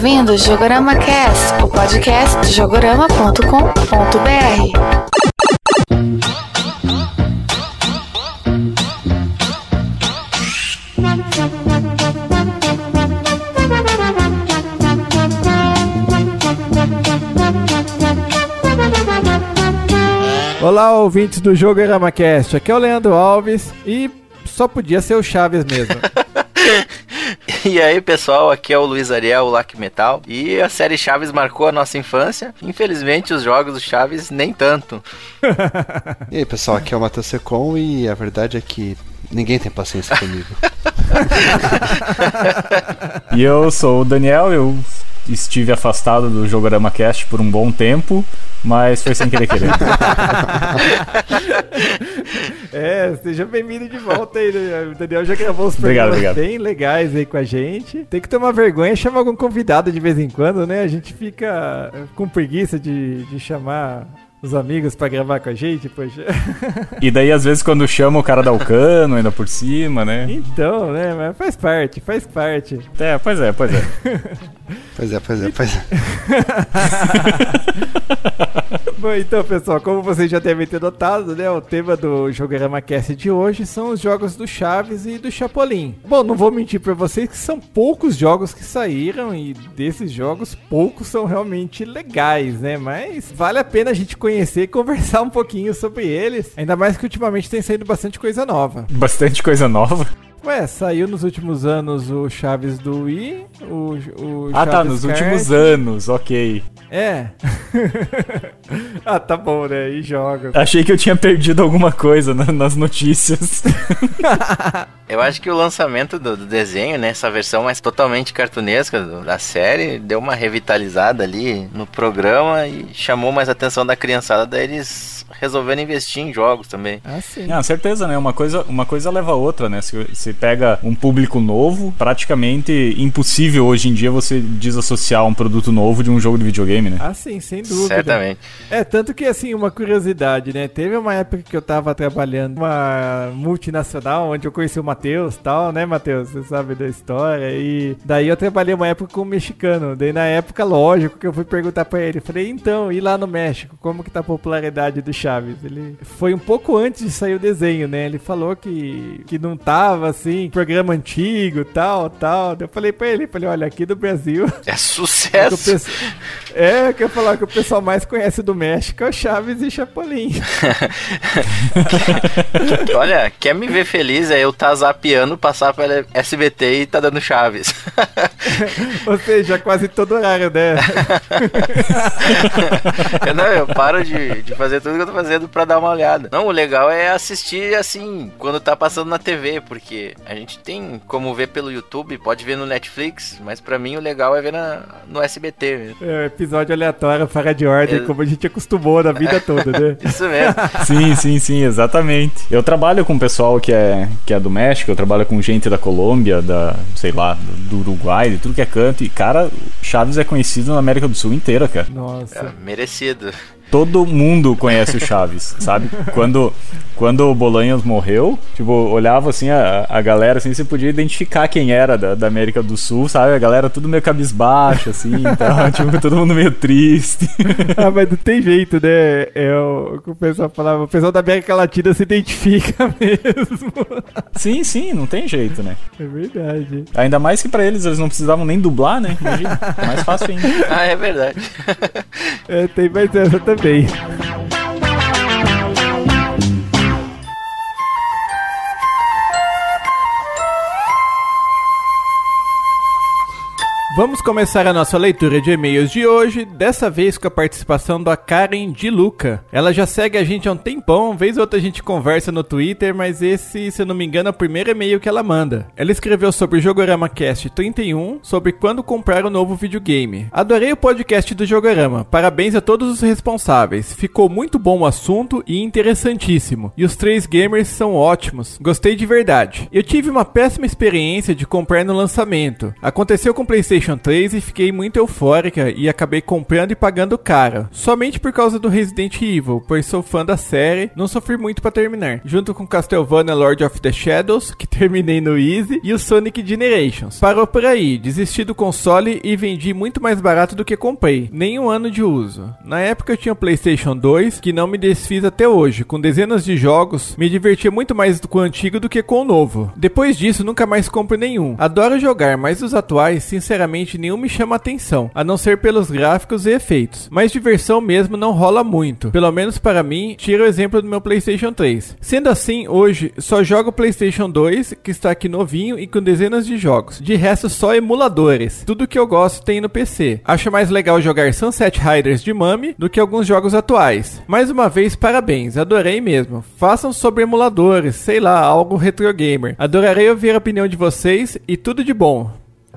ouvindo o Jogorama Cast, o podcast de jogorama.com.br. Olá, ouvintes do Jogorama Cast. Aqui é o Leandro Alves e só podia ser o Chaves mesmo. E aí, pessoal, aqui é o Luiz Ariel, o Lac Metal. E a série Chaves marcou a nossa infância. Infelizmente, os jogos do Chaves nem tanto. E aí, pessoal, aqui é o Matheus Secom e a verdade é que ninguém tem paciência comigo. E eu sou o Daniel, eu estive afastado do Jogorama Cast por um bom tempo, mas foi sem querer querer. É, seja bem-vindo de volta aí. né? O Daniel já gravou uns Obrigado, programas obrigado. bem legais aí com a gente. Tem que tomar vergonha e chamar algum convidado de vez em quando, né? A gente fica com preguiça de, de chamar os amigos pra gravar com a gente, poxa. E daí, às vezes, quando chama o cara dá o cano ainda por cima, né? Então, né? Mas faz parte, faz parte. É, pois é, pois é. Pois é, pois é, pois é. Bom, então, pessoal, como vocês já devem ter notado, né, o tema do Jogorama Cast de hoje são os jogos do Chaves e do Chapolin. Bom, não vou mentir pra vocês que são poucos jogos que saíram e desses jogos, poucos são realmente legais, né? Mas vale a pena a gente conhecer e conversar um pouquinho sobre eles. Ainda mais que ultimamente tem saído bastante coisa nova. Bastante coisa nova. Ué, saiu nos últimos anos o Chaves do Wii, o, o Ah, tá, Chaves nos Kart. últimos anos, ok. É. ah, tá bom, né? E joga. Achei que eu tinha perdido alguma coisa na- nas notícias. Eu acho que o lançamento do, do desenho, né, essa versão mais totalmente cartunesca do- da série, deu uma revitalizada ali no programa e chamou mais a atenção da criançada, daí eles resolveram investir em jogos também. Ah, sim. Ah, certeza, né? Uma coisa, uma coisa leva a outra, né? Se você pega um público novo, praticamente impossível hoje em dia você desassociar um produto novo de um jogo de videogame, né? Ah, sim, sem dúvida. Certamente. É, tanto que, assim, uma curiosidade, né? Teve uma época que eu tava trabalhando numa multinacional, onde eu conheci o Matheus e tal, né, Matheus? Você sabe da história. E daí eu trabalhei uma época com um mexicano. Daí, na época, lógico, que eu fui perguntar pra ele. Falei, então, e lá no México, como que tá a popularidade do Chaves? Ele foi um pouco antes de sair o desenho, né? Ele falou que, que não tava, assim, programa antigo, tal, tal. Eu falei pra ele, falei, olha, aqui do Brasil... É que o sucesso! pessoal- É, que eu falar que o pessoal mais conhece do México é o Chaves e Chapolin. Olha, quer me ver feliz é eu tá zapeando, passar pela SBT e tá dando Chaves. Ou seja, quase todo horário, né? eu, não, eu paro de, de fazer tudo que eu tô fazendo pra dar uma olhada. Não, o legal é assistir assim, quando tá passando na TV, porque a gente tem como ver pelo YouTube, pode ver no Netflix, mas pra mim o legal é ver na, no SBT mesmo. É, episódio aleatório, fora de ordem, É. como a gente acostumou na vida toda, né? Isso mesmo. Sim, sim, sim, exatamente. Eu trabalho com pessoal que é, que é do México, eu trabalho com gente da Colômbia, da, sei lá, do Uruguai, de tudo que é canto. E, cara, Chaves é conhecido na América do Sul inteira, cara. É, Nossa. merecido. Todo mundo conhece o Chaves, sabe? Quando, quando o Bolanhos morreu, tipo, olhava assim a, a galera, assim, você podia identificar quem era da, da América do Sul, sabe? A galera tudo meio cabisbaixo, assim, então, tipo, todo mundo meio triste. Ah, mas não tem jeito, né? É o o que o pessoal falava. O pessoal da América Latina se identifica mesmo. Sim, sim, não tem jeito, né? É verdade. Ainda mais que pra eles eles não precisavam nem dublar, né? Imagina, mais fácil ainda. Ah, é verdade. É, tem mais essa também arrebentei. Vamos começar a nossa leitura de e-mails de hoje, dessa vez com a participação da Karen de Luca. Ela já segue a gente há um tempão, vez ou outra a gente conversa no Twitter, mas esse, se eu não me engano, é o primeiro e-mail que ela manda. Ela escreveu sobre o Jogorama Cast 31, sobre quando comprar o novo videogame. Adorei o podcast do Jogorama, parabéns a todos os responsáveis. Ficou muito bom o assunto e interessantíssimo. E os três gamers são ótimos, gostei de verdade. Eu tive uma péssima experiência de comprar no lançamento. Aconteceu com o PlayStation PlayStation 3 e fiquei muito eufórica e acabei comprando e pagando caro, somente por causa do Resident Evil, pois sou fã da série, não sofri muito para terminar, junto com Castlevania Lord of the Shadows, que terminei no Easy, e o Sonic Generations. Parou por aí, desisti do console e vendi muito mais barato do que comprei, nem um ano de uso. Na época eu tinha o PlayStation 2, que não me desfiz até hoje, com dezenas de jogos, me divertia muito mais com o antigo do que com o novo. Depois disso, nunca mais compro nenhum. Adoro jogar, mas os atuais, sinceramente, nenhum me chama atenção, a não ser pelos gráficos e efeitos. Mas diversão mesmo não rola muito, pelo menos para mim, tira o exemplo do meu PlayStation 3. Sendo assim, hoje só jogo PlayStation 2, que está aqui novinho e com dezenas de jogos. De resto, só emuladores. Tudo que eu gosto tem no PC. Acho mais legal jogar Sunset Riders de Mami do que alguns jogos atuais. Mais uma vez, parabéns, adorei mesmo. Façam sobre emuladores, sei lá, algo retro gamer. Adorarei ouvir a opinião de vocês e tudo de bom.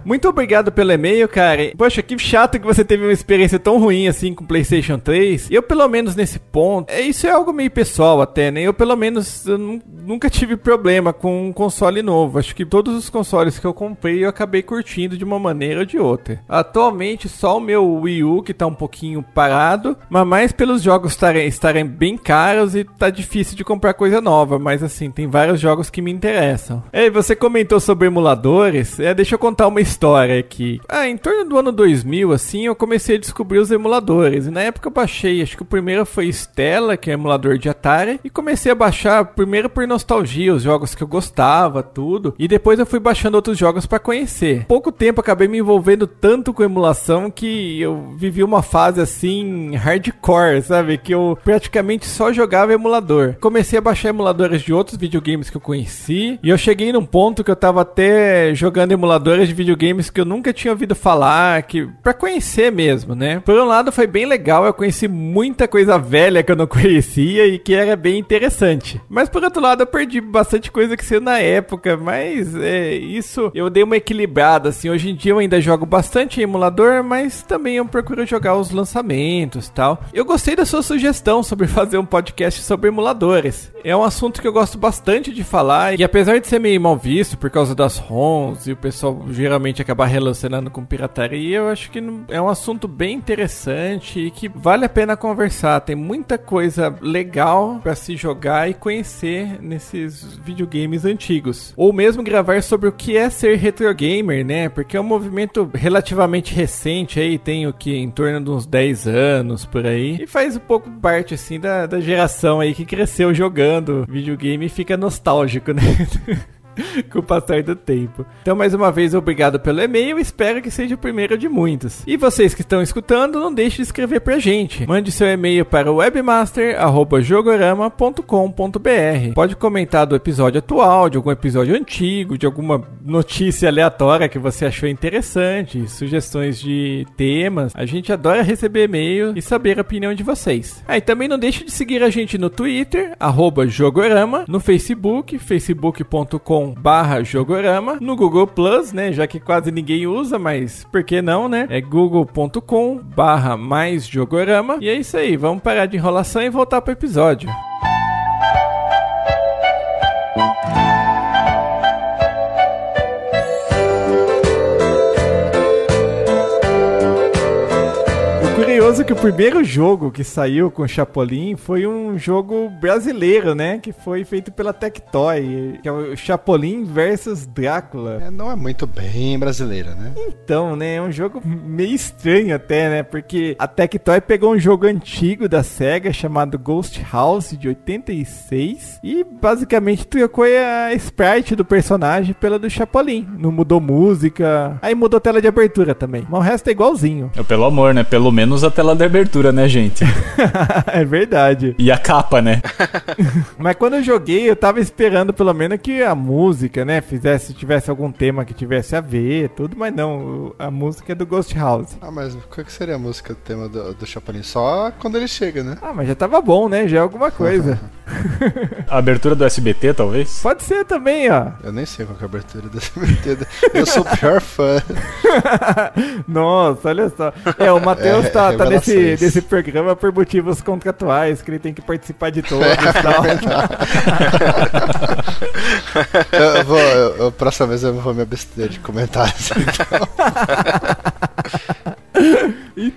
Muito obrigado pelo e-mail, cara. Poxa, que chato que você teve uma experiência tão ruim assim com o PlayStation 3. Eu, pelo menos nesse ponto, é, isso é algo meio pessoal até, né? Eu, pelo menos, eu nunca tive problema com um console novo. Acho que todos os consoles que eu comprei eu acabei curtindo de uma maneira ou de outra. Atualmente, só o meu Wii U que tá um pouquinho parado, mas mais pelos jogos estarem, bem caros e tá difícil de comprar coisa nova. Mas assim, tem vários jogos que me interessam. É, você comentou sobre emuladores. É, deixa eu contar uma história história aqui. Ah, em torno do ano 2000, assim, eu comecei a descobrir os emuladores. E na época eu baixei, acho que o primeiro foi Stella, que é emulador de Atari. E comecei a baixar primeiro por nostalgia, os jogos que eu gostava, tudo. E depois eu fui baixando outros jogos para conhecer. Pouco tempo acabei me envolvendo tanto com emulação que eu vivi uma fase assim, hardcore, sabe? Que eu praticamente só jogava emulador. Comecei a baixar emuladores de outros videogames que eu conheci. E eu cheguei num ponto que eu tava até jogando emuladores de videogames games que eu nunca tinha ouvido falar, que para conhecer mesmo, né? Por um lado foi bem legal, eu conheci muita coisa velha que eu não conhecia e que era bem interessante. Mas por outro lado eu perdi bastante coisa que saiu na época, mas é, isso eu dei uma equilibrada assim. Hoje em dia eu ainda jogo bastante em emulador, mas também eu procuro jogar os lançamentos, tal. Eu gostei da sua sugestão sobre fazer um podcast sobre emuladores. É um assunto que eu gosto bastante de falar e apesar de ser meio mal visto por causa das ROMs e o pessoal geralmente acabar relacionando com pirataria, eu acho que é um assunto bem interessante e que vale a pena conversar. Tem muita coisa legal para se jogar e conhecer nesses videogames antigos. Ou mesmo gravar sobre o que é ser retro gamer, né? Porque é um movimento relativamente recente aí, tem o que em torno de uns 10 anos por aí, e faz um pouco parte assim da, da geração aí que cresceu jogando videogame e fica nostálgico, né? com o passar do tempo. Então, mais uma vez, obrigado pelo e-mail. Espero que seja o primeiro de muitos. E vocês que estão escutando, não deixe de escrever pra gente. Mande seu e-mail para webmaster.jogorama.com.br. Pode comentar do episódio atual, de algum episódio antigo, de alguma notícia aleatória que você achou interessante, sugestões de temas. A gente adora receber e-mail e saber a opinião de vocês. Ah, e também não deixe de seguir a gente no Twitter, Jogorama, no Facebook, facebook.com barra Jogorama, no Google Plus, né, já que quase ninguém usa, mas por que não, né? É google.com barra mais Jogorama. E é isso aí, vamos parar de enrolação e voltar pro episódio. Curioso que o primeiro jogo que saiu com o Chapolin foi um jogo brasileiro, né? Que foi feito pela Tectoy, que é o Chapolin versus Drácula. É, não é muito bem brasileira, né? Então, né? É um jogo meio estranho até, né? Porque a Tectoy pegou um jogo antigo da SEGA chamado Ghost House de 86 e basicamente trocou a sprite do personagem pela do Chapolin. Não mudou música, aí mudou tela de abertura também. Mas o resto é igualzinho. É pelo amor, né? Pelo menos a tela de abertura, né, gente? é verdade. E a capa, né? Mas quando eu joguei, eu tava esperando pelo menos que a música, né, fizesse, tivesse algum tema que tivesse a ver, tudo, mas não, a música é do Ghost House. Ah, mas qual que seria a música do tema do, do Chapolin? Só quando ele chega, né? Ah, mas já tava bom, né? Já é alguma coisa. a abertura do SBT, talvez? Pode ser também, ó. Eu nem sei qual é a abertura do SBT. Eu sou o pior fã. Nossa, olha só. É, o Matheus é, tá, tá desse, desse programa por motivos contratuais, que ele tem que participar de todos e tal. Eu vou, eu, eu, próxima vez eu vou me abster de comentários. Então,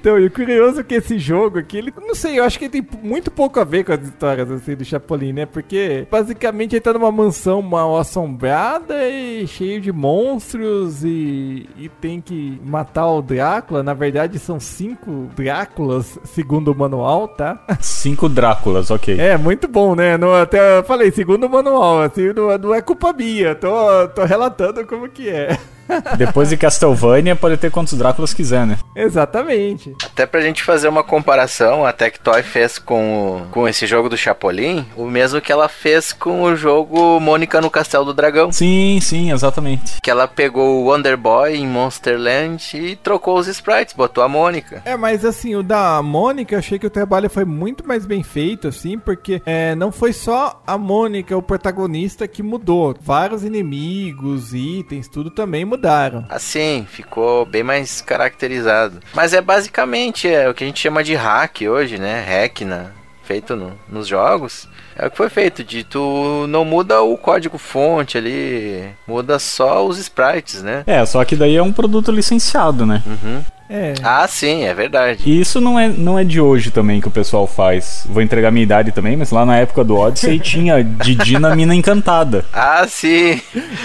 e o curioso é que esse jogo aqui, ele, não sei, eu acho que ele tem muito pouco a ver com as histórias assim, do Chapolin, né? Porque basicamente ele tá numa mansão mal assombrada e cheio de monstros e, e tem que matar o Drácula. Na verdade, são cinco Dráculas, segundo o manual, tá? Cinco Dráculas, ok. É, muito bom, né? Não, até eu falei, segundo o manual, assim, não, não é culpa minha, tô, tô relatando como que é. Depois de Castlevania, pode ter quantos Dráculas quiser, né? Exatamente. Até pra gente fazer uma comparação, a Tectoy fez com, o- com esse jogo do Chapolin, o mesmo que ela fez com o jogo Mônica no Castelo do Dragão. Sim, sim, exatamente. Que ela pegou o Wonder Boy em Monsterland e trocou os sprites, botou a Mônica. É, mas assim, o da Mônica, eu achei que o trabalho foi muito mais bem feito, assim, porque é, não foi só a Mônica, o protagonista, que mudou. Vários inimigos, itens, tudo também mudaram. Assim, ficou bem mais caracterizado. Mas é basicamente é, o que a gente chama de hack hoje, né? Hack na, feito no- nos jogos. É o que foi feito, de tu não muda o código fonte ali, muda só os sprites, né? É, só que daí é um produto licenciado, né? Uhum. É. Ah, sim, é verdade. E isso não é, não é de hoje também que o pessoal faz. Vou entregar minha idade também, mas lá na época do Odyssey tinha Didi na Mina Encantada. Ah, sim.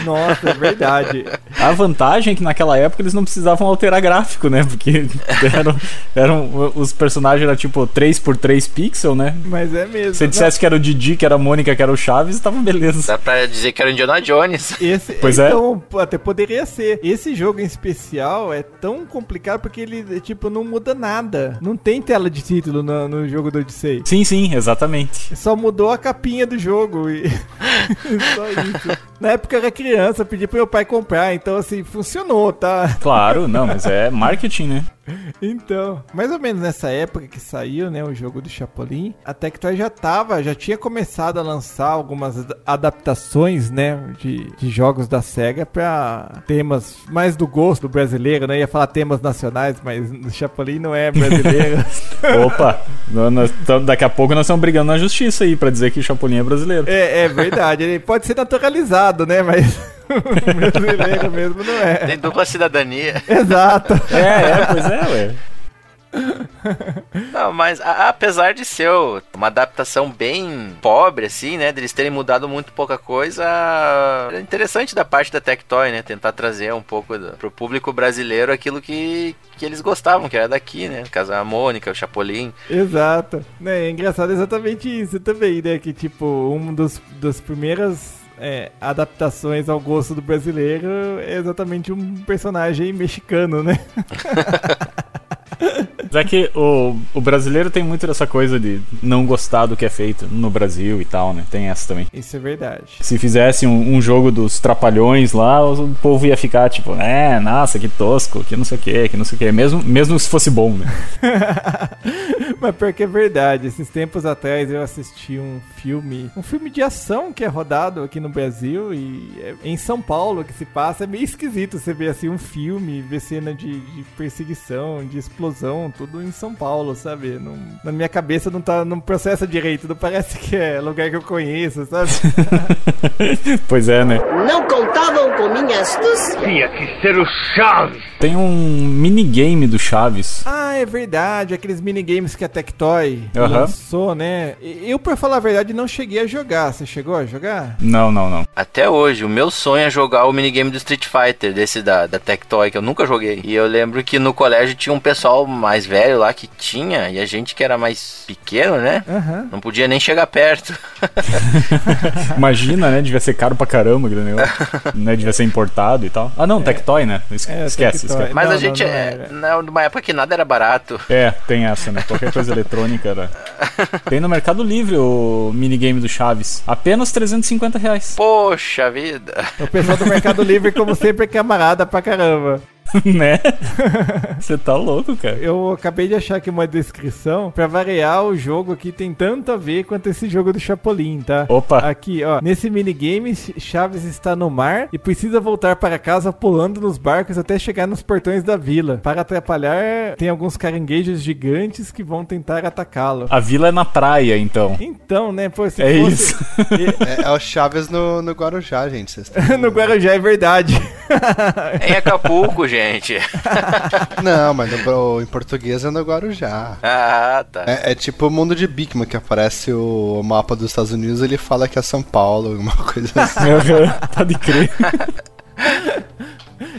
Nossa, é verdade. A vantagem é que naquela época eles não precisavam alterar gráfico, né? Porque eram, eram os personagens eram tipo 3x3 pixel, né? Mas é mesmo. Se você dissesse que era o Didi, que era a Mônica, que era o Chaves, tava beleza. Dá pra dizer que era o Indiana Jones. Esse, Pois é. então, até poderia ser. Esse jogo em especial é tão complicado porque ele, tipo, não muda nada. Não tem tela de título no, no jogo do Odyssey. Sim, sim, exatamente. Só mudou a capinha do jogo e só isso. Na época eu era criança, pedi pro meu pai comprar, então assim, funcionou, tá? Claro, não, mas é marketing, né? Então, mais ou menos nessa época que saiu, né, o jogo do Chapolin, a Tectoy já tava, já tinha começado a lançar algumas ad- adaptações, né, de, de jogos da SEGA pra temas mais do gosto do brasileiro, né, ia falar temas nacionais, mas o Chapolin não é brasileiro. Opa, nós- daqui a pouco nós estamos brigando na justiça aí pra dizer que o Chapolin é brasileiro. é, é verdade, ele pode ser naturalizado, né, mas brasileiro mesmo não é. Tem dupla cidadania. Exato. É, é, pois é, ué. Não, mas a- apesar de ser uma adaptação bem pobre, assim, né? Deles terem mudado muito pouca coisa, é interessante da parte da Tectoy, né? Tentar trazer um pouco do, pro público brasileiro aquilo que, que eles gostavam, que era daqui, né? No caso, a Mônica, o Chapolin. Exato. Né, é engraçado exatamente isso também, né? Que, tipo, um dos, das primeiras é, adaptações ao gosto do brasileiro é exatamente um personagem mexicano, né? Já que o, o brasileiro tem muito dessa coisa de não gostar do que é feito no Brasil e tal, né? Tem essa também. Isso é verdade. Se fizesse um, um jogo dos trapalhões lá, o povo ia ficar tipo, é, nossa, que tosco, que não sei o que, que não sei o que. Mesmo, mesmo se fosse bom, né? Mas pior que é verdade. Esses tempos atrás eu assisti um filme, um filme de ação que é rodado aqui no Brasil e é em São Paulo que se passa. É meio esquisito você ver assim um filme, ver cena de, de perseguição, de explosão, tudo em São Paulo, sabe? Não- na minha cabeça não tá, não processa direito, não parece que é lugar que eu conheço, sabe? pois é, né? Não contavam com minha astúcia. Tem um minigame do Chaves. Ah, é verdade, aqueles minigames que a Tectoy Aham. lançou, né? Eu, pra falar a verdade, não cheguei a jogar. Você chegou a jogar? Não, não, não. Até hoje, o meu sonho é jogar o minigame do Street Fighter, desse da, da Tectoy, que eu nunca joguei. E eu lembro que no colégio tinha um pessoal mais velho lá que tinha, e a gente que era mais pequeno, né? Aham. Não podia nem chegar perto. Imagina, né? Devia ser caro pra caramba aquele negócio. né? Devia ser importado e tal. Ah, não, Tectoy, né? Es- É, esquece, Tectoy. esquece. Mas Não, a gente não, não é. Não, numa época que nada era barato. É, tem essa, né? Qualquer coisa eletrônica era. Tem no Mercado Livre o minigame do Chaves. Apenas 350 reais. Poxa vida. O pessoal do Mercado Livre, como sempre, é camarada pra caramba. né? Você tá louco, cara. Eu acabei de achar aqui uma descrição. Pra variar, o jogo aqui tem tanto a ver quanto esse jogo do Chapolin, tá? Opa. Aqui, ó. Nesse minigame, Chaves está no mar e precisa voltar para casa pulando nos barcos até chegar nos portões da vila. Para atrapalhar, tem alguns caranguejos gigantes que vão tentar atacá-lo. A vila é na praia, então. Então, né, pô, se É fosse- isso. É, é o Chaves no, no Guarujá, gente. Estão- no Guarujá é verdade. Em Acapulco, gente. Não, mas no- em português é no Guarujá. Ah, tá. É, é tipo o mundo de Bigman, que aparece o mapa dos Estados Unidos ele fala que é São Paulo, alguma coisa assim. Pode crer.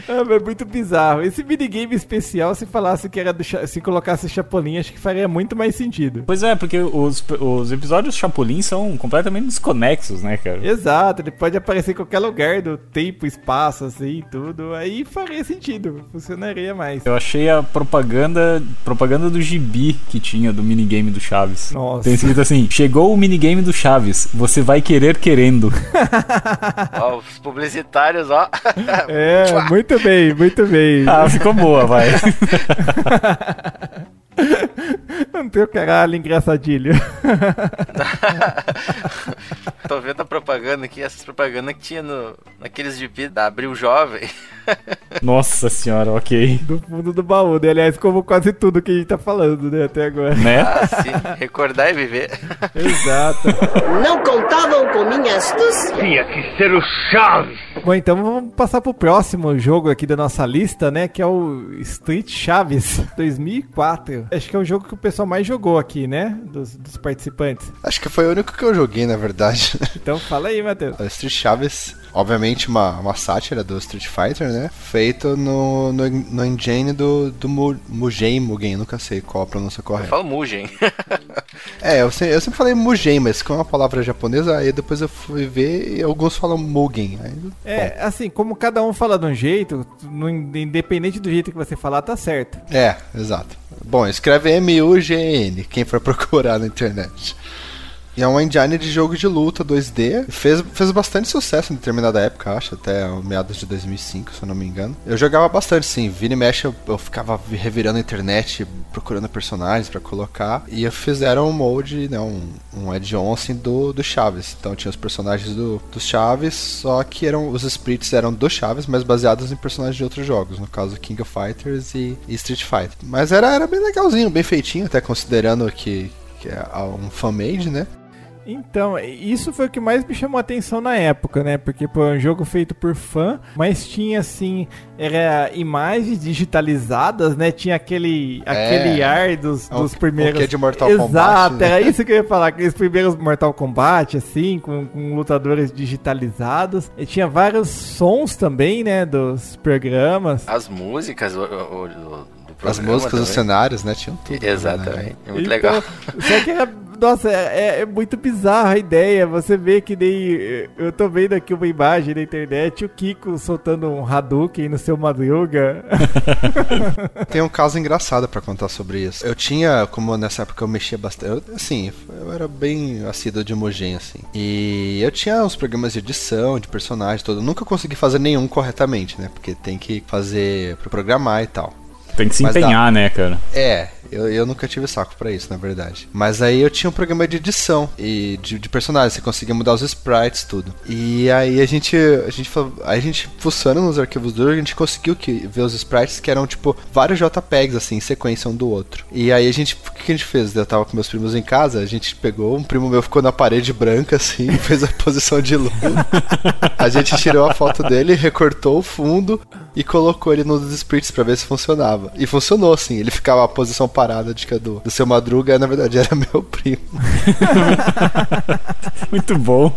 Ah, é muito bizarro. Esse minigame especial, se falasse que era do Cha- se colocasse Chapolin, acho que faria muito mais sentido. Pois é, porque os, os episódios Chapolin são completamente desconexos, né, cara? Exato, ele pode aparecer em qualquer lugar do tempo, espaço, assim, tudo. Aí faria sentido, funcionaria mais. Eu achei a propaganda propaganda do gibi que tinha do minigame do Chaves. Nossa. Tem escrito assim: chegou o minigame do Chaves, você vai querer querendo. Ó, os publicitários, ó. É, muito bem, muito bem. ah, ficou boa, vai. Não tem o caralho engraçadilho. Tô vendo a propaganda aqui, essas propagandas que tinha no, naqueles gibi da Abril Jovem. Nossa senhora, ok. Do fundo do baú, né? Aliás, como quase tudo que a gente tá falando, né, até agora. Né? Ah, sim. Recordar e viver. Exato. Não contavam com minha astúcia. Bom, então vamos passar pro próximo jogo aqui da nossa lista, né? Que é o Street Chaves 2004. Acho que é o jogo que o pessoal mais jogou aqui, né? Dos, dos participantes. Acho que foi o único que eu joguei, na verdade. Então fala aí, Matheus. O Street Chaves, obviamente uma, uma sátira do Street Fighter, né? Feito no, no, no engine do, do Mu- Mugen, Mugen, nunca sei qual a pronúncia Eu correta. falo Mugen. É, eu, eu sempre falei Mugen, mas como é uma palavra japonesa, aí depois eu fui ver e alguns falam Mugen. Aí, É, assim, como cada um fala de um jeito, no- independente do jeito que você falar, tá certo. É, exato. Bom, escreve M-U-G-N, quem for procurar na internet. E é um engine de jogo de luta 2D. Fez, fez bastante sucesso em determinada época, acho, até meados de 2005, se eu não me engano. Eu jogava bastante, sim. E mexe, eu, eu ficava revirando a internet, procurando personagens pra colocar. E fizeram um molde, né, um, um add-on, assim, do, do Chaves. Então tinha os personagens do, dos Chaves, só que eram os splits eram do Chaves, mas baseados em personagens de outros jogos. No caso, King of Fighters e, e Street Fighter. Mas era, era bem legalzinho, bem feitinho, até considerando que, que é um fan-made, né? Então, isso foi o que mais me chamou a atenção na época, né? Porque pô, é um jogo feito por fã, mas tinha assim, era imagens digitalizadas, né? Tinha aquele, É. aquele ar dos, É o- dos primeiros. o que é de Mortal Exato, Kombat, né? era isso que eu ia falar, aqueles primeiros Mortal Kombat, assim, com, com lutadores digitalizados. E tinha vários sons também, né? Dos programas. As músicas o, o- o- As músicas, os também. cenários, né? Tinham tudo. Exatamente. É muito Então, legal. Só que era, nossa, é, é muito bizarra a ideia. Você vê que nem. Eu tô vendo aqui uma imagem na internet, o Kiko soltando um Hadouken no seu Madruga. Tem um caso engraçado pra contar sobre isso. Eu tinha, como nessa época eu mexia bastante, eu, assim, eu era bem assíduo de Mugen, assim. E eu tinha uns programas de edição, de personagem, todo. Eu nunca consegui fazer nenhum corretamente, né? Porque tem que fazer pra programar e tal. Tem que se Mas dá. empenhar, né, cara? É, eu, eu nunca tive saco pra isso, na verdade. Mas aí eu tinha um programa de edição e de, de personagens, você conseguia mudar os sprites, tudo. E aí a gente, a gente, a gente fuçando nos arquivos do a gente conseguiu que, ver os sprites que eram tipo vários JPEGs assim, em sequência um do outro. E aí a gente, o que a gente fez? Eu tava com meus primos em casa, a gente pegou, um primo meu ficou na parede branca assim, fez a posição de luz. A gente tirou a foto dele, recortou o fundo e colocou ele nos splits pra ver se funcionava. E funcionou, sim. Ele ficava a posição parada de que a do, do seu Madruga, na verdade, era meu primo. Muito bom.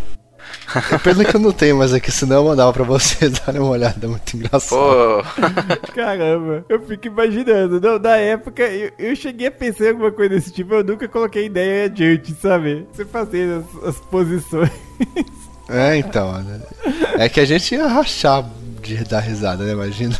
É pena que eu não tenho, mas é que senão eu mandava pra vocês darem uma olhada. É muito engraçado. Pô, Caramba, eu fico imaginando. Não, na época, eu, eu cheguei a pensar em alguma coisa desse tipo, eu nunca coloquei ideia adiante, sabe? Você fazer as, as posições. É, então. né? É que a gente ia rachar de dar risada, né? Imagina.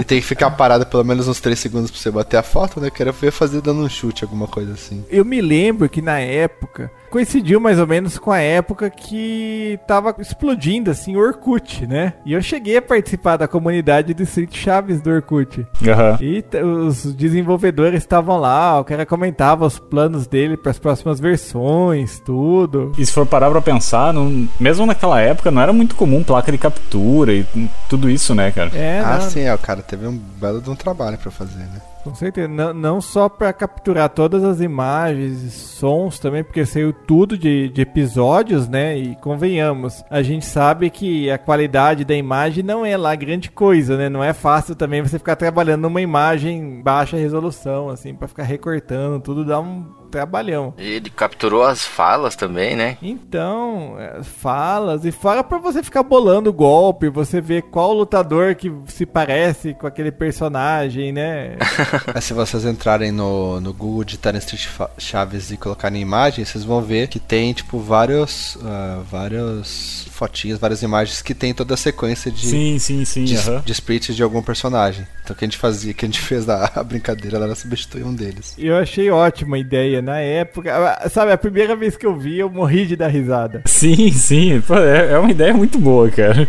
E tem que ficar parado pelo menos uns 3 segundos pra você bater a foto, né? Quero ver fazer dando um chute, alguma coisa assim. Eu me lembro que na época coincidiu mais ou menos com a época que tava explodindo assim o Orkut, né? E eu cheguei a participar da comunidade do Street Chaves do Orkut. Aham. E os desenvolvedores estavam lá, o cara comentava os planos dele para as próximas versões, tudo. E se for parar pra pensar, não- mesmo naquela época não era muito comum placa de captura e tudo isso, né, cara? É, ah, não, sim, é, o cara teve um belo de um trabalho pra fazer, né? Com certeza. Não, não só para capturar todas as imagens e sons também, porque saiu tudo de, de episódios, né? E convenhamos, a gente sabe que a qualidade da imagem não é lá grande coisa, né? Não é fácil também você ficar trabalhando numa imagem baixa resolução, assim, para ficar recortando, tudo dá um trabalhão. Ele capturou as falas também, né? Então, é, falas e fora pra você ficar bolando o golpe, você ver qual lutador que se parece com aquele personagem, né? Mas se vocês entrarem no, no Google, digitarem Street Chaves e colocarem imagem, vocês vão ver que tem, tipo, vários, ah, vários fotinhos, várias imagens que tem toda a sequência de, Sim, sim, sim. de, aham. de splits de algum personagem. Então o que a gente fazia, que a gente fez da a brincadeira era substituir um deles. E eu achei ótima a ideia na época. Ah, Sabe, a primeira vez que eu vi, eu morri de dar risada. Sim, sim. Pô, é, é uma ideia muito boa, cara.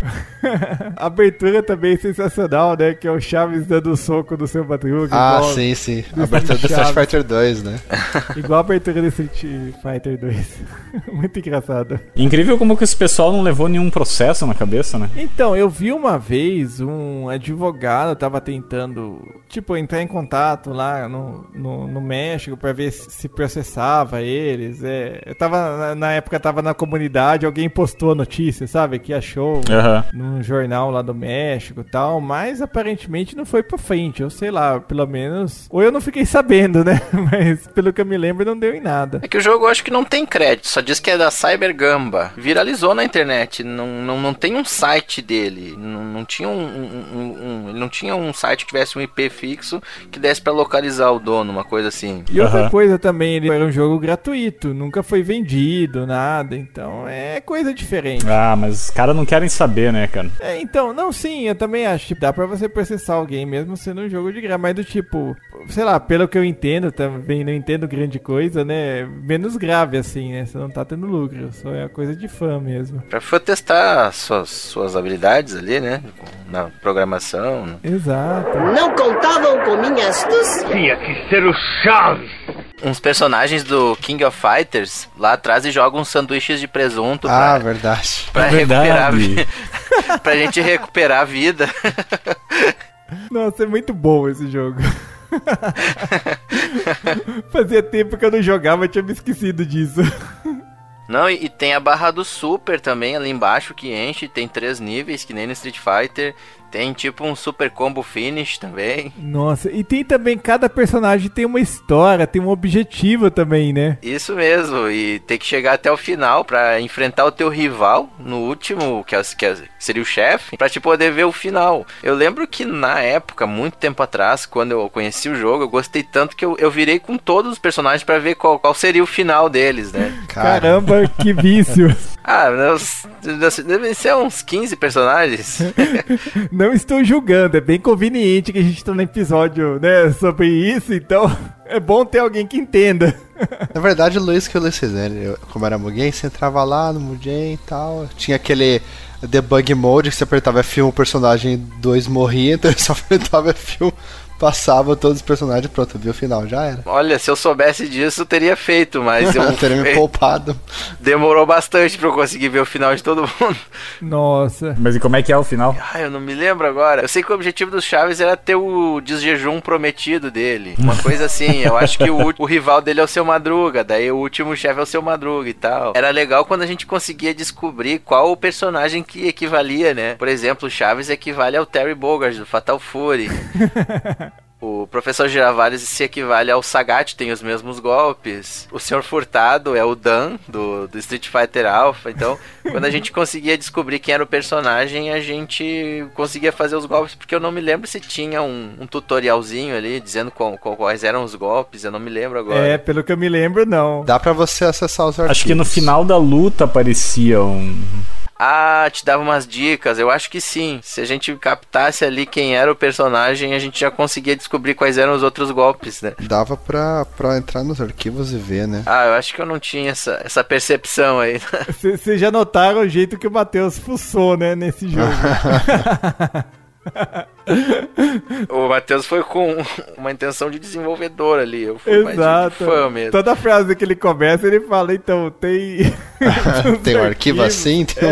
A abertura também é sensacional, né? Que é o Chaves dando soco no seu Madruga. Ah, igual, sim, sim. do A abertura do Street. Fighter 2, né? Igual a abertura do Street Fighter 2. Muito engraçado. Incrível como que esse pessoal não levou nenhum processo na cabeça, né? Então, eu vi uma vez um advogado tava tentando, tipo, entrar em contato lá no, no, no México pra ver se processava eles. É, eu tava, na, época, tava na comunidade, alguém postou a notícia, sabe? Que achou Aham. num jornal lá do México e tal, mas aparentemente não foi pra frente. Eu sei lá, pelo menos. Ou eu não fiquei sabendo, né? Mas pelo que eu me lembro, não deu em nada. É que o jogo eu acho que não tem crédito, só diz que é da Cyber Gamba. Viralizou na internet, não, não, não tem um site dele, não, não tinha um, um- um- um- ele não tinha um site que tivesse um IP fixo que desse pra localizar o dono, uma coisa assim. E outra coisa também, ele era um jogo gratuito, nunca foi vendido, nada, então é coisa diferente. Ah, mas os caras não querem saber, né, cara? É, então, não, sim, eu também acho que dá pra você processar alguém mesmo sendo um jogo de graça, mas do tipo, sei lá, pelo que eu entendo, também não entendo grande coisa, né, menos grave assim, né, você não tá tendo lucro, só é coisa de fã mesmo. Pra foi testar suas, suas habilidades ali, né? Na programação. né? Exato. Não contavam com minha astúcia. Tinha que ser o Chaves. Uns personagens do King of Fighters lá atrás e jogam uns sanduíches de presunto Ah, pra, verdade. pra É recuperar a verdade. vi- pra gente recuperar a vida. Nossa, é muito bom esse jogo. Fazia tempo que eu não jogava, tinha me esquecido disso. Não, e, e tem a barra do Super também ali embaixo que enche, tem três níveis, que nem no Street Fighter. Tem tipo um Super Combo Finish também. Nossa, e tem também, cada personagem tem uma história, tem um objetivo também, né? Isso mesmo, e tem que chegar até o final pra enfrentar o teu rival no último, que, é, que é- seria o chefe, pra te poder ver o final. Eu lembro que na época, muito tempo atrás, quando eu conheci o jogo, eu gostei tanto que eu, eu virei com todos os personagens pra ver qual, qual seria o final deles, né? Cara, Caramba, que vício. Ah, meus- devem ser uns 15 personagens. Não estou julgando, é bem conveniente que a gente tá no episódio, né, sobre isso, então é bom ter alguém que entenda. Na verdade, o Luiz que eu Luiz né? Como era Mugen, você entrava lá no Mugen e tal. Tinha aquele debug mode que você apertava F1, o personagem 2 morria, então ele só apertava F1, passava todos os personagens, pronto, viu o final, já era. Olha, se eu soubesse disso, eu teria feito, mas eu Teria me poupado. demorou bastante pra eu conseguir ver o final de todo mundo. Nossa. Mas e como é que é o final? Ah, eu não me lembro agora. Eu sei que o objetivo dos Chaves era ter o desjejum prometido dele. Uma coisa assim. Eu acho que o, o rival dele é o seu Madruga. Daí o último chefe é o seu Madruga e tal. Era legal quando a gente conseguia descobrir qual o personagem que equivalia, né? Por exemplo, o Chaves equivale ao Terry Bogard do Fatal Fury. O professor Giravares se equivale ao Sagat, tem os mesmos golpes. O senhor Furtado é o Dan, do, do Street Fighter Alpha. Então, quando a gente conseguia descobrir quem era o personagem, a gente conseguia fazer os golpes. Porque eu não me lembro se tinha um, um tutorialzinho ali, dizendo qual- qual- quais eram os golpes. Eu não me lembro agora. É, pelo que eu me lembro, não. Dá pra você acessar os arquivos. Acho que no final da luta aparecia um. Ah, te dava umas dicas. Eu acho que sim. Se a gente captasse ali quem era o personagem, a gente já conseguia descobrir quais eram os outros golpes, né? Dava pra, pra entrar nos arquivos e ver, né? Ah, eu acho que eu não tinha essa, essa percepção aí. Vocês já notaram o jeito que o Matheus fuçou, né, nesse jogo. o Matheus foi com uma intenção de desenvolvedor ali. Eu fui mais de Exato. fã mesmo. Toda frase que ele começa, ele fala, então, tem. Tem um arquivo assim, tem um...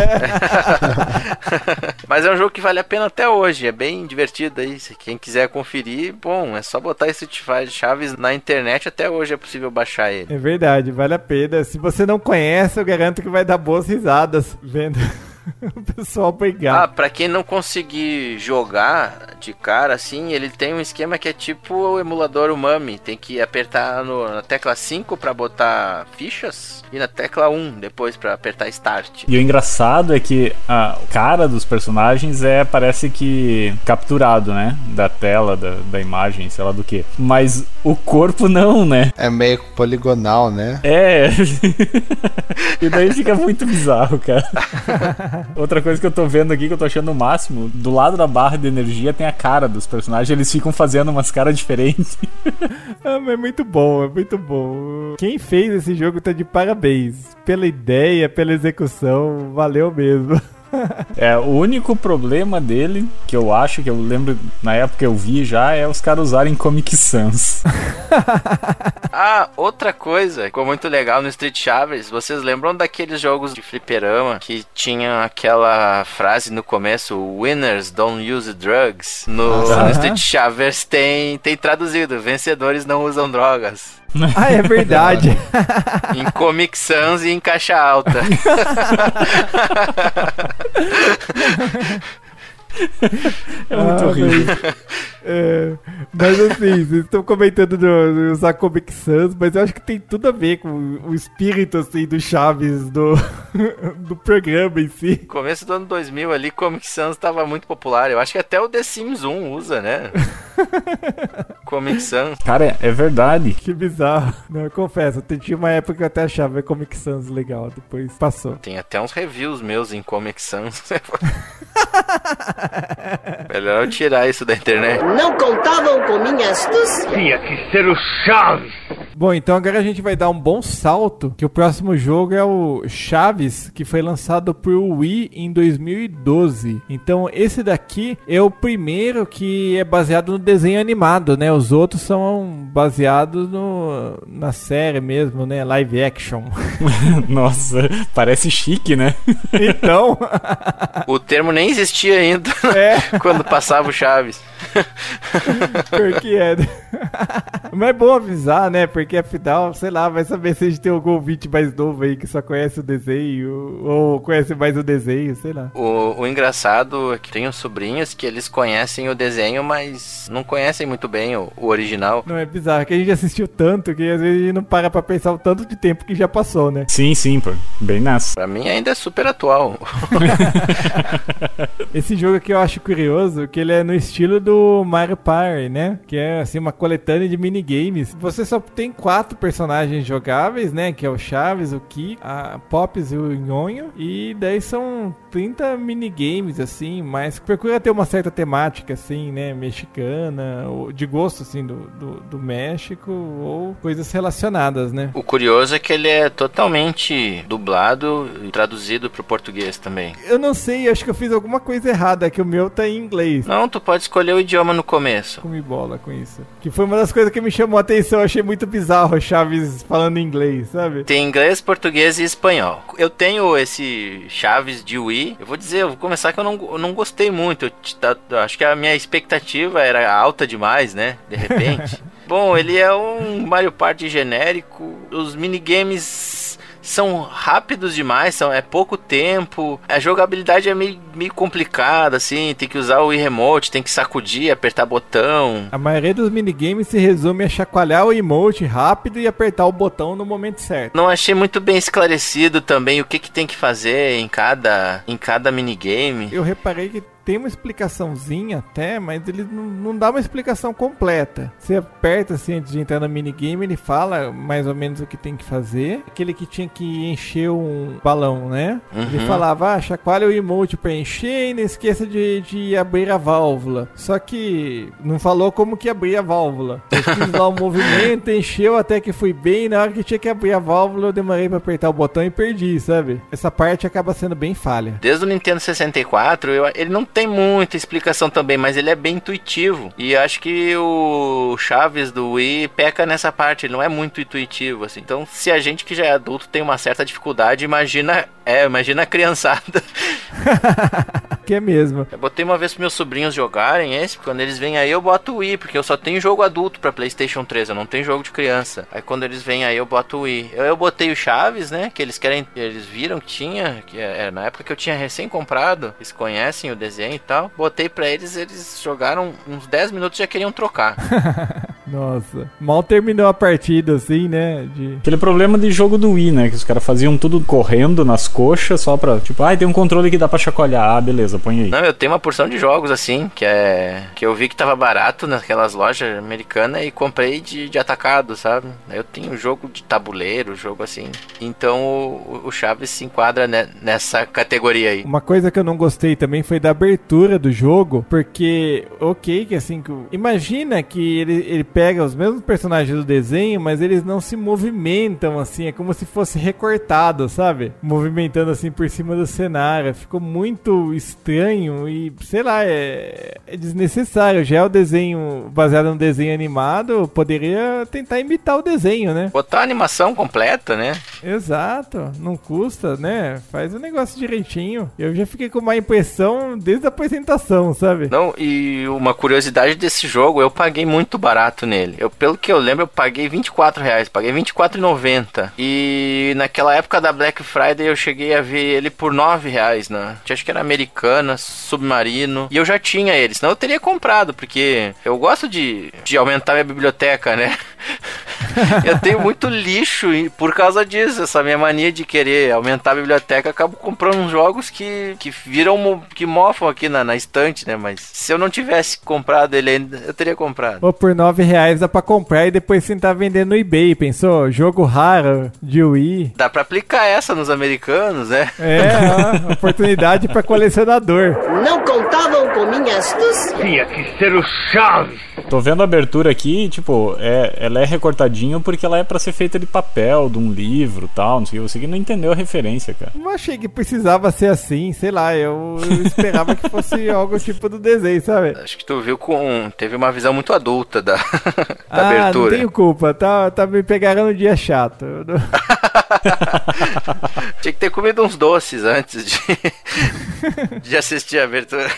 Mas é um jogo que vale a pena até hoje. É bem divertido aí. Se quem quiser conferir, bom, é só botar Street Fighter Chaves na internet. Até hoje é possível baixar ele. É verdade, vale a pena. Se você não conhece, eu garanto que vai dar boas risadas vendo o pessoal Ah, brigar. pra quem não conseguir jogar de cara, assim, ele tem um esquema que é tipo o emulador Umami. Tem que apertar no- na tecla 5 pra botar fichas e na tecla 1 depois pra apertar Start. E o engraçado é que a cara dos personagens é parece que capturado, né? Da tela, da, da imagem, sei lá do que. Mas o corpo não, né? É meio poligonal, né? É. e daí fica muito bizarro, cara. Outra coisa que eu tô vendo aqui que eu tô achando o máximo, do lado da barra de energia tem a cara dos personagens, eles ficam fazendo umas caras diferentes. Ah, mas é muito bom, é muito bom. Quem fez esse jogo tá de parabéns. Pela ideia, pela execução, valeu mesmo. É, o único problema dele, que eu acho, que eu lembro na época eu vi já, é os caras usarem Comic Sans. Ah, outra coisa que ficou muito legal no Street Chaves, vocês lembram daqueles jogos de fliperama que tinha aquela frase no começo, Winners don't use drugs? No, Aham. no Street Chaves tem, tem traduzido, vencedores não usam drogas. Ah, é verdade. Em Comic Sans e em caixa alta. É muito Ah, horrível. Mas, é, mas assim, vocês estão comentando do, do usar Comic Sans, mas eu acho que tem tudo a ver com o espírito assim do Chaves, do, do programa em si. Começo do ano 2000 ali, Comic Sans estava muito popular. Eu acho que até o The Sims 1 usa, né? Comic Sans. Cara, é verdade. Que bizarro. Não, eu confesso, eu tinha uma época que eu até achava Comic Sans legal, depois passou. Tem até uns reviews meus em Comic Sans. Melhor eu tirar isso da internet. Não contavam com minha astúcia. Tinha que ser o Chaves. Bom, então agora a gente vai dar um bom salto, que o próximo jogo é o Chaves, que foi lançado pro Wii em 2012. Então esse daqui é o primeiro que é baseado no desenho animado, né? Os outros são baseados no, na série mesmo, né? Live action. Nossa, parece chique, né? Então, O termo nem existia ainda é, quando passava o Chaves. pior que é. Mas é bom avisar, né? Porque afinal, sei lá, vai saber se a gente tem algum ouvinte mais novo aí que só conhece o desenho, ou conhece mais o desenho, sei lá. O, o engraçado é que tenho sobrinhos que eles conhecem o desenho, mas não conhecem muito bem o, o original. Não, é bizarro, que a gente assistiu tanto que às vezes a gente não para pra pensar o tanto de tempo que já passou, né? Sim, sim, pô. Bem nessa. Pra mim ainda é super atual. Esse jogo aqui eu acho curioso, que ele é no estilo do Mario Party, né? Que é assim uma coletânea de minigames. Você só tem quatro personagens jogáveis, né? Que é o Chaves, o Ki, a Pops e o Nhonho. E daí são 30 minigames, assim, mas procura ter uma certa temática, assim, né? Mexicana, ou de gosto, assim, do, do, do México, ou coisas relacionadas, né? o curioso é que ele é totalmente dublado e traduzido pro português também. Eu não sei, acho que eu fiz alguma coisa errada, que o meu tá em inglês. Não, tu pode escolher o idioma no começo. Comi bola com isso. Que foi uma das coisas que me chamou a atenção. Achei muito bizarro o Chaves falando inglês, sabe? Tem inglês, português e espanhol. Eu tenho esse Chaves de Wii. Eu vou dizer, eu vou começar que eu não, eu não gostei muito. Eu tá- acho que a minha expectativa era alta demais, né? De repente. Bom, ele é um Mario Party genérico. Os minigames são rápidos demais, são, é pouco tempo. A jogabilidade é meio, meio complicada, assim. Tem que usar o Wii Remote, tem que sacudir, apertar botão. A maioria dos minigames se resume a chacoalhar o emote rápido e apertar o botão no momento certo. Não achei muito bem esclarecido também o que, que tem que fazer em cada, em cada minigame. Eu reparei que tem uma explicaçãozinha até, mas ele não, não dá uma explicação completa. Você aperta assim antes de entrar no minigame, ele fala mais ou menos o que tem que fazer. Aquele que tinha que encher um balão, né? Ele Uhum. falava, ah, chacoalha o emote pra encher e não esqueça de, de abrir a válvula. Só que não falou como que abrir a válvula. Eu fiz lá o movimento, encheu até que fui bem. Na hora que tinha que abrir a válvula, eu demorei pra apertar o botão e perdi, sabe? Essa parte acaba sendo bem falha. Desde o Nintendo 64, eu- ele não tem muita explicação também, mas ele é bem intuitivo. E acho que o Chaves do Wii peca nessa parte, ele não é muito intuitivo, assim. Então, se a gente que já é adulto tem uma certa dificuldade, imagina, é, imagina a criançada. Que é mesmo. Eu botei uma vez pros meus sobrinhos jogarem esse, quando eles vêm aí eu boto o Wii, porque eu só tenho jogo adulto pra Playstation 3, eu não tenho jogo de criança. Aí quando eles vêm aí eu boto o Wii. Eu, eu botei o Chaves, né, que eles querem, eles viram que tinha, que é, é, na época que eu tinha recém comprado, eles conhecem o desenho e tal. Botei pra eles, eles jogaram uns 10 minutos e já queriam trocar. Nossa. Mal terminou a partida, assim, né? De... Aquele problema de jogo do Wii, né? Que os caras faziam tudo correndo nas coxas só pra, tipo, ai, tem um controle que dá pra chacoalhar. Ah, beleza, põe aí. Não, eu tenho uma porção de jogos assim, que é. que eu vi que tava barato naquelas lojas americanas e comprei de, de atacado, sabe? Eu tenho jogo de tabuleiro, jogo assim. Então o, o Chaves se enquadra ne- nessa categoria aí. Uma coisa que eu não gostei também foi da abertura do jogo, porque, ok, que assim, imagina que ele, ele pega os mesmos personagens do desenho, mas eles não se movimentam assim, é como se fosse recortado, sabe? Movimentando assim por cima do cenário. Ficou muito estranho e, sei lá, é, é desnecessário. Já é o desenho baseado no desenho animado, poderia tentar imitar o desenho, né? Botar a animação completa, né? Exato, não custa, né? Faz o negócio direitinho. Eu já fiquei com uma impressão desde a apresentação, sabe? Não, e uma curiosidade desse jogo, eu paguei muito barato nele. Eu, pelo que eu lembro, eu paguei 24 reais, paguei 24,90. E naquela época da Black Friday eu cheguei a ver ele por 9 reais, né? Acho que era Americana, Submarino. E eu já tinha ele, senão eu teria comprado, porque eu gosto de, de aumentar minha biblioteca, né? eu tenho muito lixo e por causa disso, essa minha mania de querer aumentar a biblioteca, acabo comprando uns jogos que, que viram, que mofam aqui na, na estante, né? Mas se eu não tivesse comprado ele ainda, eu teria comprado. Ou por 9 reais dá pra comprar e depois tentar vender no eBay, pensou? Jogo raro de Wii. Dá pra aplicar essa nos americanos, né? É, ó, oportunidade pra colecionador. Não contavam com minha astúcia. Tinha que ser o Chaves. Tô vendo a abertura aqui, tipo, é, ela é recortadinho porque ela é pra ser feita de papel, de um livro tal, não sei o que. Você que não entendeu a referência, cara. Não achei que precisava ser assim, sei lá, eu, eu esperava que fosse algo tipo do desenho, sabe? Acho que tu viu com. Teve uma visão muito adulta da, da ah, abertura. não tenho culpa, tá, tá me pegando no dia chato. Tinha que ter comido uns doces antes de, de assistir a abertura.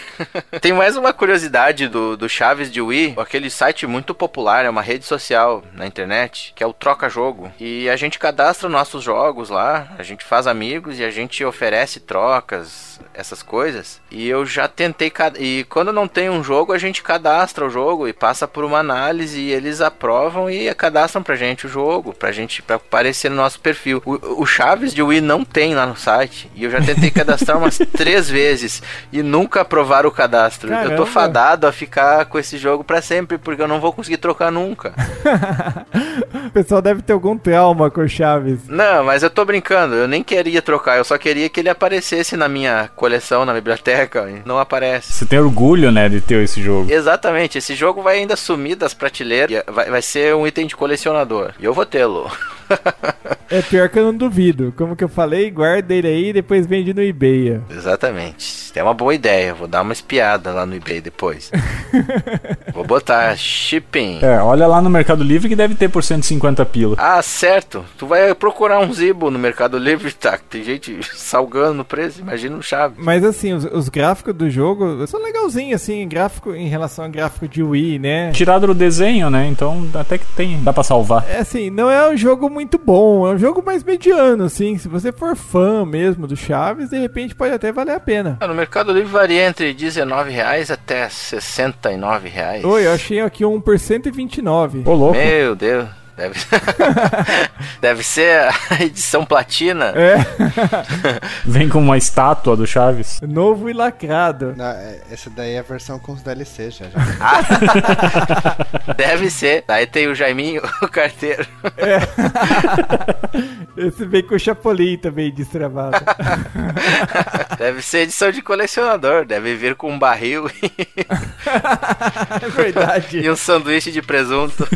Tem mais uma curiosidade do, do Chaves de Wii, aquele site muito popular, é uma rede social na internet, que é o Troca Jogo. E a gente cadastra nossos jogos lá, a gente faz amigos e a gente oferece trocas, essas coisas. E eu já tentei. E quando não tem um jogo, a gente cadastra o jogo e passa por uma análise e eles aprovam e cadastram pra gente o jogo, pra gente pra aparecer no nosso perfil. O, o Chaves de Wii não tem lá no site. E eu já tentei cadastrar umas três vezes e nunca aprovaram o cadastro. Eu Caramba. tô fadado a ficar com esse jogo pra sempre, porque eu não vou conseguir trocar nunca. o pessoal deve ter algum trauma com o Chaves. Não, mas eu tô brincando, eu nem queria trocar, eu só queria que ele aparecesse na minha coleção, na biblioteca, e não aparece. Você tem orgulho, né, de ter esse jogo. Exatamente, esse jogo vai ainda sumir das prateleiras, vai, vai ser um item de colecionador, e eu vou tê-lo. É pior que eu não duvido. Como que eu falei, guarda ele aí e depois vende no eBay. Exatamente, é uma boa ideia, vou dar uma espiada lá no eBay depois. vou botar shipping. É, olha lá no Mercado Livre que deve ter por 150 pila. Ah, certo. Tu vai procurar um Zibo no Mercado Livre, tá? Tem gente salgando no preço, imagina um chave. Mas assim, os, os gráficos do jogo são legalzinhos, assim, gráfico em relação ao gráfico de Wii, né? Tirado do desenho, né? Então até que tem, dá pra salvar. É assim, não é um jogo muito bom, é um jogo mais mediano, assim. Se você for fã mesmo do Chaves, de repente pode até valer a pena. Ah, No Mercado Livre varia entre 19 reais até 69 reais. Oi, eu achei aqui um por 129. Ô, louco. Meu Deus. Deve, Deve ser a edição platina. É, Vem com uma estátua do Chaves. novo e lacrado. Não, é- essa daí é a versão com os DLC já. já. Deve ser. Aí tem o Jaiminho, o carteiro. Esse vem com o Chapolin também destravado. Deve ser edição de colecionador. Deve vir com um barril é verdade. e um sanduíche de presunto.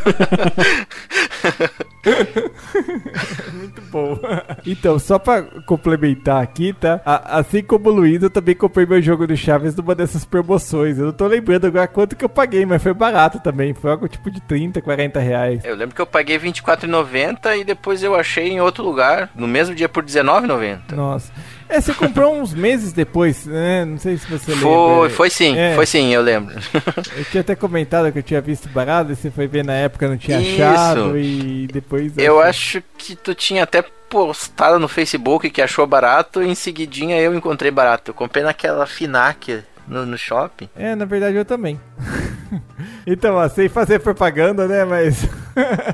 Muito bom. Então, só pra complementar aqui, tá? A- assim como o Luiz, eu também comprei meu jogo do Chaves numa dessas promoções. Eu não tô lembrando agora quanto que eu paguei, mas foi barato também. Foi algo tipo de 30, 40 reais. Eu lembro que eu paguei R$24,90 e depois eu achei em outro lugar, no mesmo dia por R$19,90. Nossa. É, você comprou uns meses depois, né? Não sei se você Foi, lembra. foi sim, É. foi sim, eu lembro. Eu tinha até comentado que eu tinha visto barato, e você foi ver na época, não tinha Isso. achado e depois... Eu achou. acho que tu tinha até postado no Facebook que achou barato e em seguidinha eu encontrei barato. Eu comprei naquela Finac no, no shopping. É, na verdade eu também. então, ó, sem fazer propaganda, né? Mas.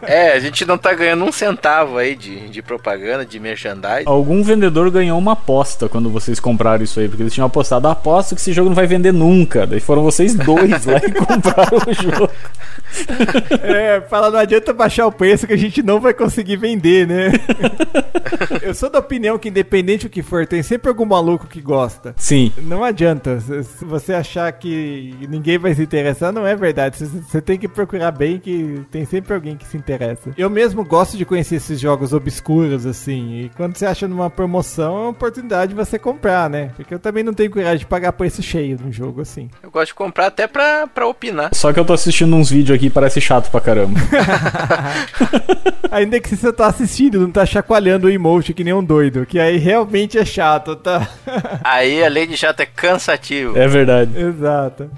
É, a gente não tá ganhando um centavo aí de, de propaganda, de merchandising. Algum vendedor ganhou uma aposta quando vocês compraram isso aí, porque eles tinham apostado a aposta que esse jogo não vai vender nunca. Daí foram vocês dois lá e compraram o jogo. É, fala, não adianta baixar o preço que a gente não vai conseguir vender, né? eu sou da opinião que, independente do que for, tem sempre algum maluco que gosta. Sim. Não adianta. Se você achar que ninguém vai se interessar, não é verdade. Você- tem que procurar bem que tem sempre alguém que se interessa. Eu mesmo gosto de conhecer esses jogos obscuros, assim. E quando você acha numa promoção, é uma oportunidade de você comprar, né? Porque eu também não tenho coragem de pagar preço cheio num jogo assim. Eu gosto de comprar até pra, pra opinar. Só que eu tô assistindo uns vídeos aqui e parece chato pra caramba. Ainda que você tá assistindo, não tá chacoalhando o emote que nem um doido. Que aí realmente é chato, tá? Aí a lei de chato é cansativo. É verdade. Exato.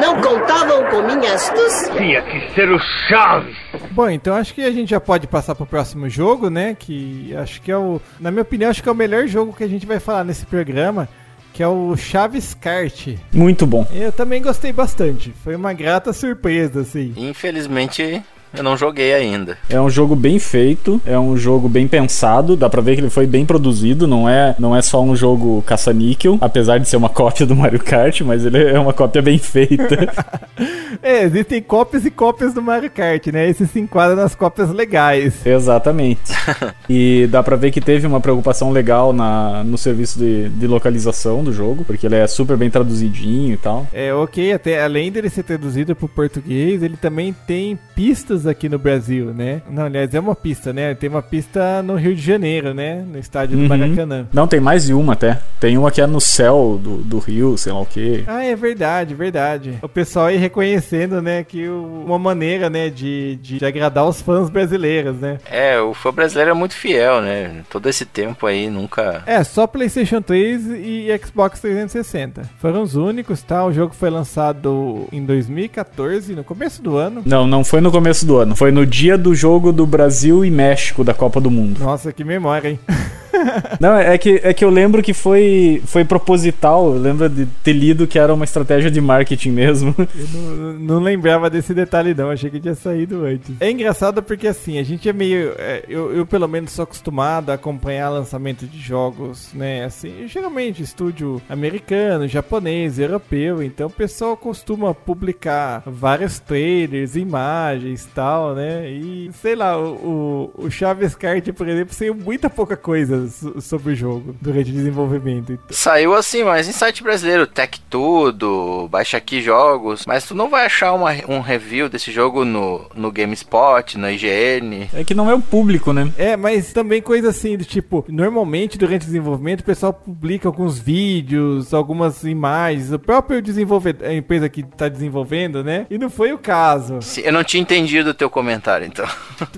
Não contavam com minha astúcia. Tinha que ser o Chaves. Bom, então acho que a gente já pode passar pro próximo jogo, né? Que acho que é o. Na minha opinião, acho que é o melhor jogo que a gente vai falar nesse programa. Que é o Chaves Kart. Muito bom. Eu também gostei bastante. Foi uma grata surpresa, assim. Infelizmente, eu não joguei ainda. É um jogo bem feito, é um jogo bem pensado, dá pra ver que ele foi bem produzido, não é, não é só um jogo caça-níquel, apesar de ser uma cópia do Mario Kart, mas ele é uma cópia bem feita. É, existem cópias e cópias do Mario Kart, né? Esse se enquadra nas cópias legais. Exatamente. E dá pra ver que teve uma preocupação legal na, no serviço de, de localização do jogo, porque ele é super bem traduzidinho e tal. É, ok, até além dele ser traduzido pro português, ele também tem pistas aqui no Brasil, né? Não, aliás, é uma pista, né? Tem uma pista no Rio de Janeiro, né? No estádio do Uhum. Maracanã. Não, tem mais de uma até. Tem uma que é no céu do, do rio, sei lá o que. Ah, é verdade, verdade. O pessoal aí reconhecendo, né, que o- uma maneira, né, de, de, de agradar os fãs brasileiros, né? É, o fã brasileiro é muito fiel, né? Todo esse tempo aí nunca. É, só PlayStation 3 e Xbox 360. Foram os únicos, tá? O jogo foi lançado em 2014, no começo do ano. Não, não foi no começo do ano. Foi no dia do jogo do Brasil e México da Copa do Mundo. Nossa, que memória, hein? Não, é que, é que eu lembro que foi, foi proposital. Eu lembro de ter lido que era uma estratégia de marketing mesmo. Eu não, não lembrava desse detalhe, não. Achei que tinha saído antes. É engraçado porque, assim, a gente é meio. é, eu, eu, pelo menos, sou acostumado a acompanhar lançamento de jogos, né? Assim, geralmente estúdio americano, japonês, europeu. Então, o pessoal costuma publicar vários trailers, imagens e tal, né? E, sei lá, o, o, o Chaves Kart, por exemplo, saiu muita pouca coisa sobre o jogo durante o desenvolvimento. Então, Saiu assim, mas em site brasileiro, Tech Tudo, Baixa Aqui Jogos, mas tu não vai achar uma- um review desse jogo no, no GameSpot, na IGN. É que não é o público, né? É, mas também coisa assim, do tipo, normalmente durante o desenvolvimento o pessoal publica alguns vídeos, algumas imagens, o próprio desenvolvedor, a empresa que tá desenvolvendo, né? E não foi o caso. Se- Eu não tinha entendido o teu comentário, então.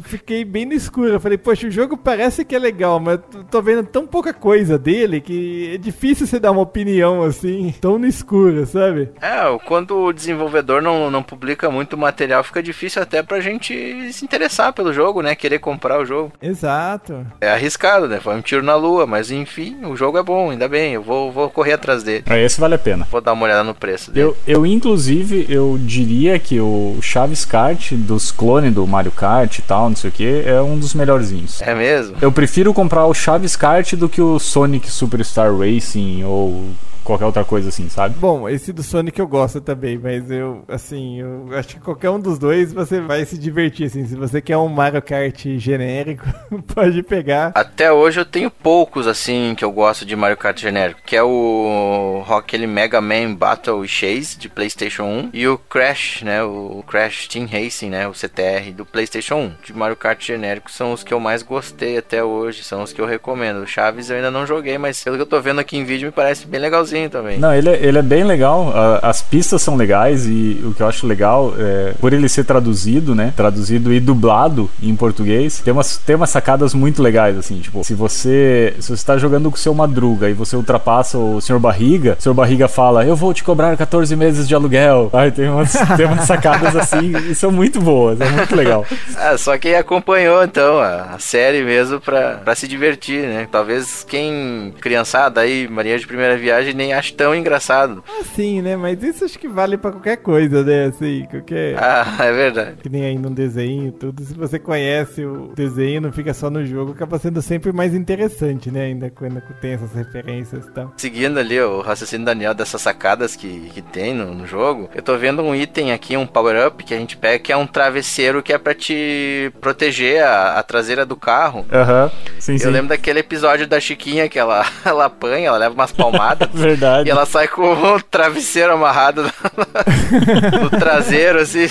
Fiquei bem no escuro. Eu falei, poxa, o jogo parece que é legal, mas tô tô vendo tão pouca coisa dele que é difícil você dar uma opinião assim, tão no escuro, sabe? É, quando o desenvolvedor não, não publica muito material, fica difícil até pra gente se interessar pelo jogo, né? Querer comprar o jogo. Exato. É arriscado, né? Foi um tiro na lua, mas enfim, o jogo é bom, ainda bem. Eu vou, vou correr atrás dele. Ah, Esse vale a pena. Vou dar uma olhada no preço dele. Eu, eu, inclusive, eu diria que o Chaves Kart dos clones do Mario Kart e tal, não sei o que, é um dos melhorzinhos. É mesmo? Eu prefiro comprar o Chaves Kart do que o Sonic Superstar Racing ou qualquer outra coisa assim, sabe? Bom, esse do Sonic eu gosto também, mas eu, assim, eu acho que qualquer um dos dois você vai se divertir, assim. Se você quer um Mario Kart genérico, pode pegar. Até hoje eu tenho poucos, assim, que eu gosto de Mario Kart genérico, que é o aquele Mega Man Battle Chase de PlayStation 1 e o Crash, né, o Crash Team Racing, né, o CTR do PlayStation 1. De Mario Kart genérico são os que eu mais gostei até hoje, são os que eu recomendo. O Chaves eu ainda não joguei, mas pelo que eu tô vendo aqui em vídeo me parece bem legalzinho também. Não, ele é, ele é bem legal. As pistas são legais e o que eu acho legal é por ele ser traduzido, né? Traduzido e dublado em português, tem umas, tem umas sacadas muito legais, assim. Tipo, se você, se você tá jogando com o seu Madruga e você ultrapassa o Sr. Barriga, o Sr. Barriga fala: Eu vou te cobrar 14 meses de aluguel. Ai, tem umas, tem umas sacadas assim e são muito boas, é muito legal. Ah, só quem acompanhou então a, a série mesmo pra, pra se divertir, né? Talvez quem criançada aí, Maria de Primeira Viagem, nem acho tão engraçado. Assim, né? Mas isso acho que vale pra qualquer coisa, né? Assim, qualquer. Ah, é verdade. Que nem aí num desenho tudo. Se você conhece o desenho, não fica só no jogo, acaba sendo sempre mais interessante, né? Ainda quando tem essas referências e tal. Seguindo ali o raciocínio Daniel dessas sacadas que, que tem no, no jogo, eu tô vendo um item aqui, um power-up que a gente pega, que é um travesseiro que é pra te proteger a, a traseira do carro. Aham, uhum. sim, eu sim. lembro daquele episódio da Chiquinha que ela, ela apanha, ela leva umas palmadas. Verdade. E ela sai com o travesseiro amarrado no traseiro, assim.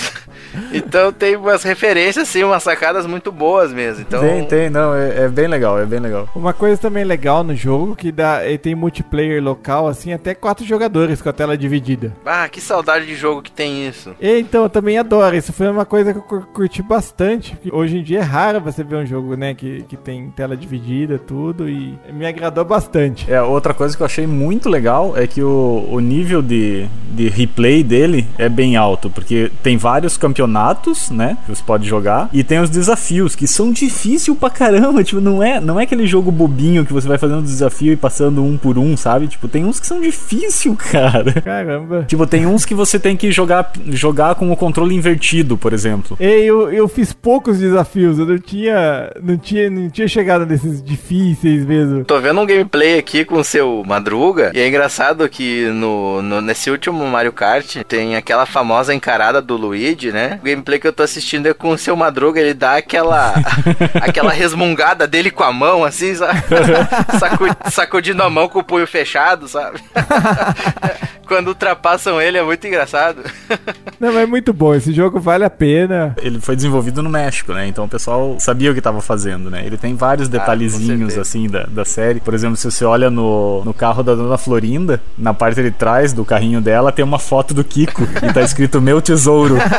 Então tem umas referências, assim, umas sacadas muito boas mesmo. Então... Tem, tem, não, é, é, bem legal, é bem legal. Uma coisa também legal no jogo, que dá, ele tem multiplayer local, assim, até quatro jogadores com a tela dividida. Ah, que saudade de jogo que tem isso. E, então, eu também adoro, isso foi uma coisa que eu curti bastante, hoje em dia é raro você ver um jogo, né, que, que tem tela dividida, tudo, e me agradou bastante. É, outra coisa que eu achei muito legal é que o, o nível de, de replay dele é bem alto, porque tem vários campeonatos, né? Que você pode jogar. E tem os desafios, que são difíceis pra caramba. Tipo, não é, não é aquele jogo bobinho que você vai fazendo desafio e passando um por um, sabe? Tipo, tem uns que são difíceis, cara. Caramba. Tipo, tem uns que você tem que jogar, jogar com o controle invertido, por exemplo. Ei, eu, eu fiz poucos desafios, eu não tinha, não tinha, não tinha chegado nesses difíceis mesmo. Tô vendo um gameplay aqui com o seu Madruga, e é engraçado que no, no, nesse último Mario Kart tem aquela famosa encarada do Luigi, né? O gameplay que eu tô assistindo é com o seu Madruga, ele dá aquela aquela resmungada dele com a mão, assim, sabe? Sacu, sacudindo a mão com o punho fechado, sabe? Quando ultrapassam ele é muito engraçado. Não, mas é muito bom, esse jogo vale a pena. Ele foi desenvolvido no México, né? Então o pessoal sabia o que tava fazendo, né? Ele tem vários detalhezinhos, ah, assim, da, da série. Por exemplo, se você olha no, no carro da Dona Florinda, na parte de trás do carrinho dela tem uma foto do Kiko e tá escrito Meu Tesouro.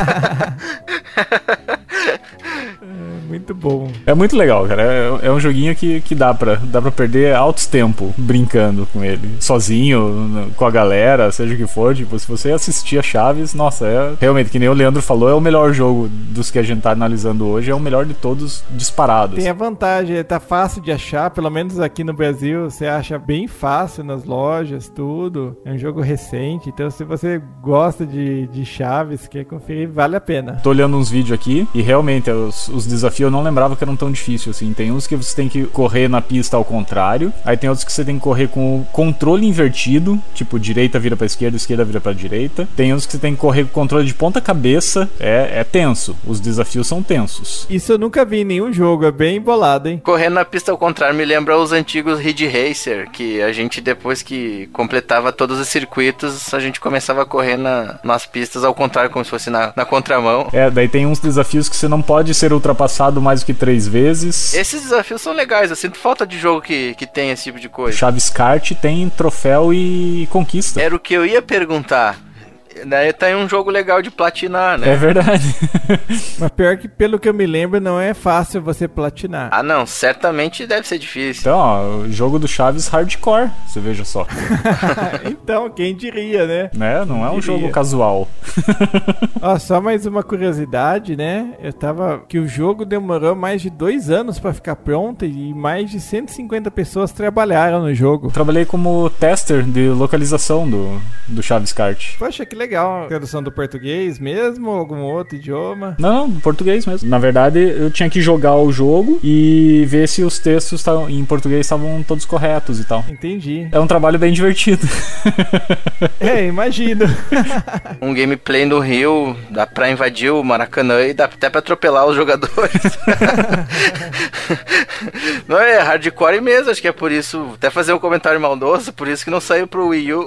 muito bom. É muito legal, cara. É, é, um joguinho que, que dá, pra, dá pra perder altos tempo brincando com ele. Sozinho, com a galera, seja o que for. Tipo, se você assistir a Chaves, nossa, é realmente, que nem o Leandro falou, é o melhor jogo dos que a gente tá analisando hoje. É o melhor de todos disparados. Tem a vantagem, tá fácil de achar, pelo menos aqui no Brasil, você acha bem fácil nas lojas, tudo. É um jogo recente, então se você gosta de, de Chaves, quer conferir, vale a pena. Tô olhando uns vídeos aqui e realmente os, os desafios eu não lembrava que eram tão difíceis assim. Tem uns que você tem que correr na pista ao contrário, aí tem outros que você tem que correr com o controle invertido, tipo direita vira para esquerda, esquerda vira para direita. Tem uns que você tem que correr com o controle de ponta cabeça, é, é tenso. Os desafios são tensos. Isso eu nunca vi em nenhum jogo, é bem embolado, hein? Correndo na pista ao contrário me lembra os antigos Ridge Racer, que a gente depois que completava todos os circuitos, a gente começava a correr na, nas pistas ao contrário, como se fosse na, na contramão. É, daí tem uns desafios que você não pode ser ultrapassado mais do que três vezes. Esses desafios são legais, eu sinto falta de jogo que, que tem esse tipo de coisa. Chaves Kart tem troféu e conquista. Era o que eu ia perguntar. Daí tá aí um jogo legal de platinar, né? É verdade. Mas pior que, pelo que eu me lembro, não é fácil você platinar. Ah, não, certamente deve ser difícil. Então, ó, o jogo do Chaves hardcore, você veja só. então, quem diria, né? né? Não é um Diria. jogo casual. Ó, só mais uma curiosidade, né? Eu tava. Que o jogo demorou mais de dois anos pra ficar pronto e mais de 150 pessoas trabalharam no jogo. Trabalhei como tester de localização do, do Chaves Kart. Poxa, que legal. Tradução do português mesmo? Algum outro idioma? Não, não, português mesmo. Na verdade, eu tinha que jogar o jogo e ver se os textos tavam- em português estavam todos corretos e tal. Entendi. É um trabalho bem divertido. É, imagino. Um gameplay no Rio, dá pra invadir o Maracanã e dá até pra atropelar os jogadores. não é hardcore mesmo, acho que é por isso. Até fazer um comentário maldoso, por isso que não saiu pro Wii U.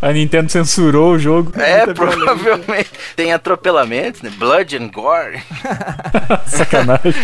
A Nintendo censurou o jogo. É, provavelmente. Tem atropelamentos, né? Blood and Gore. Sacanagem.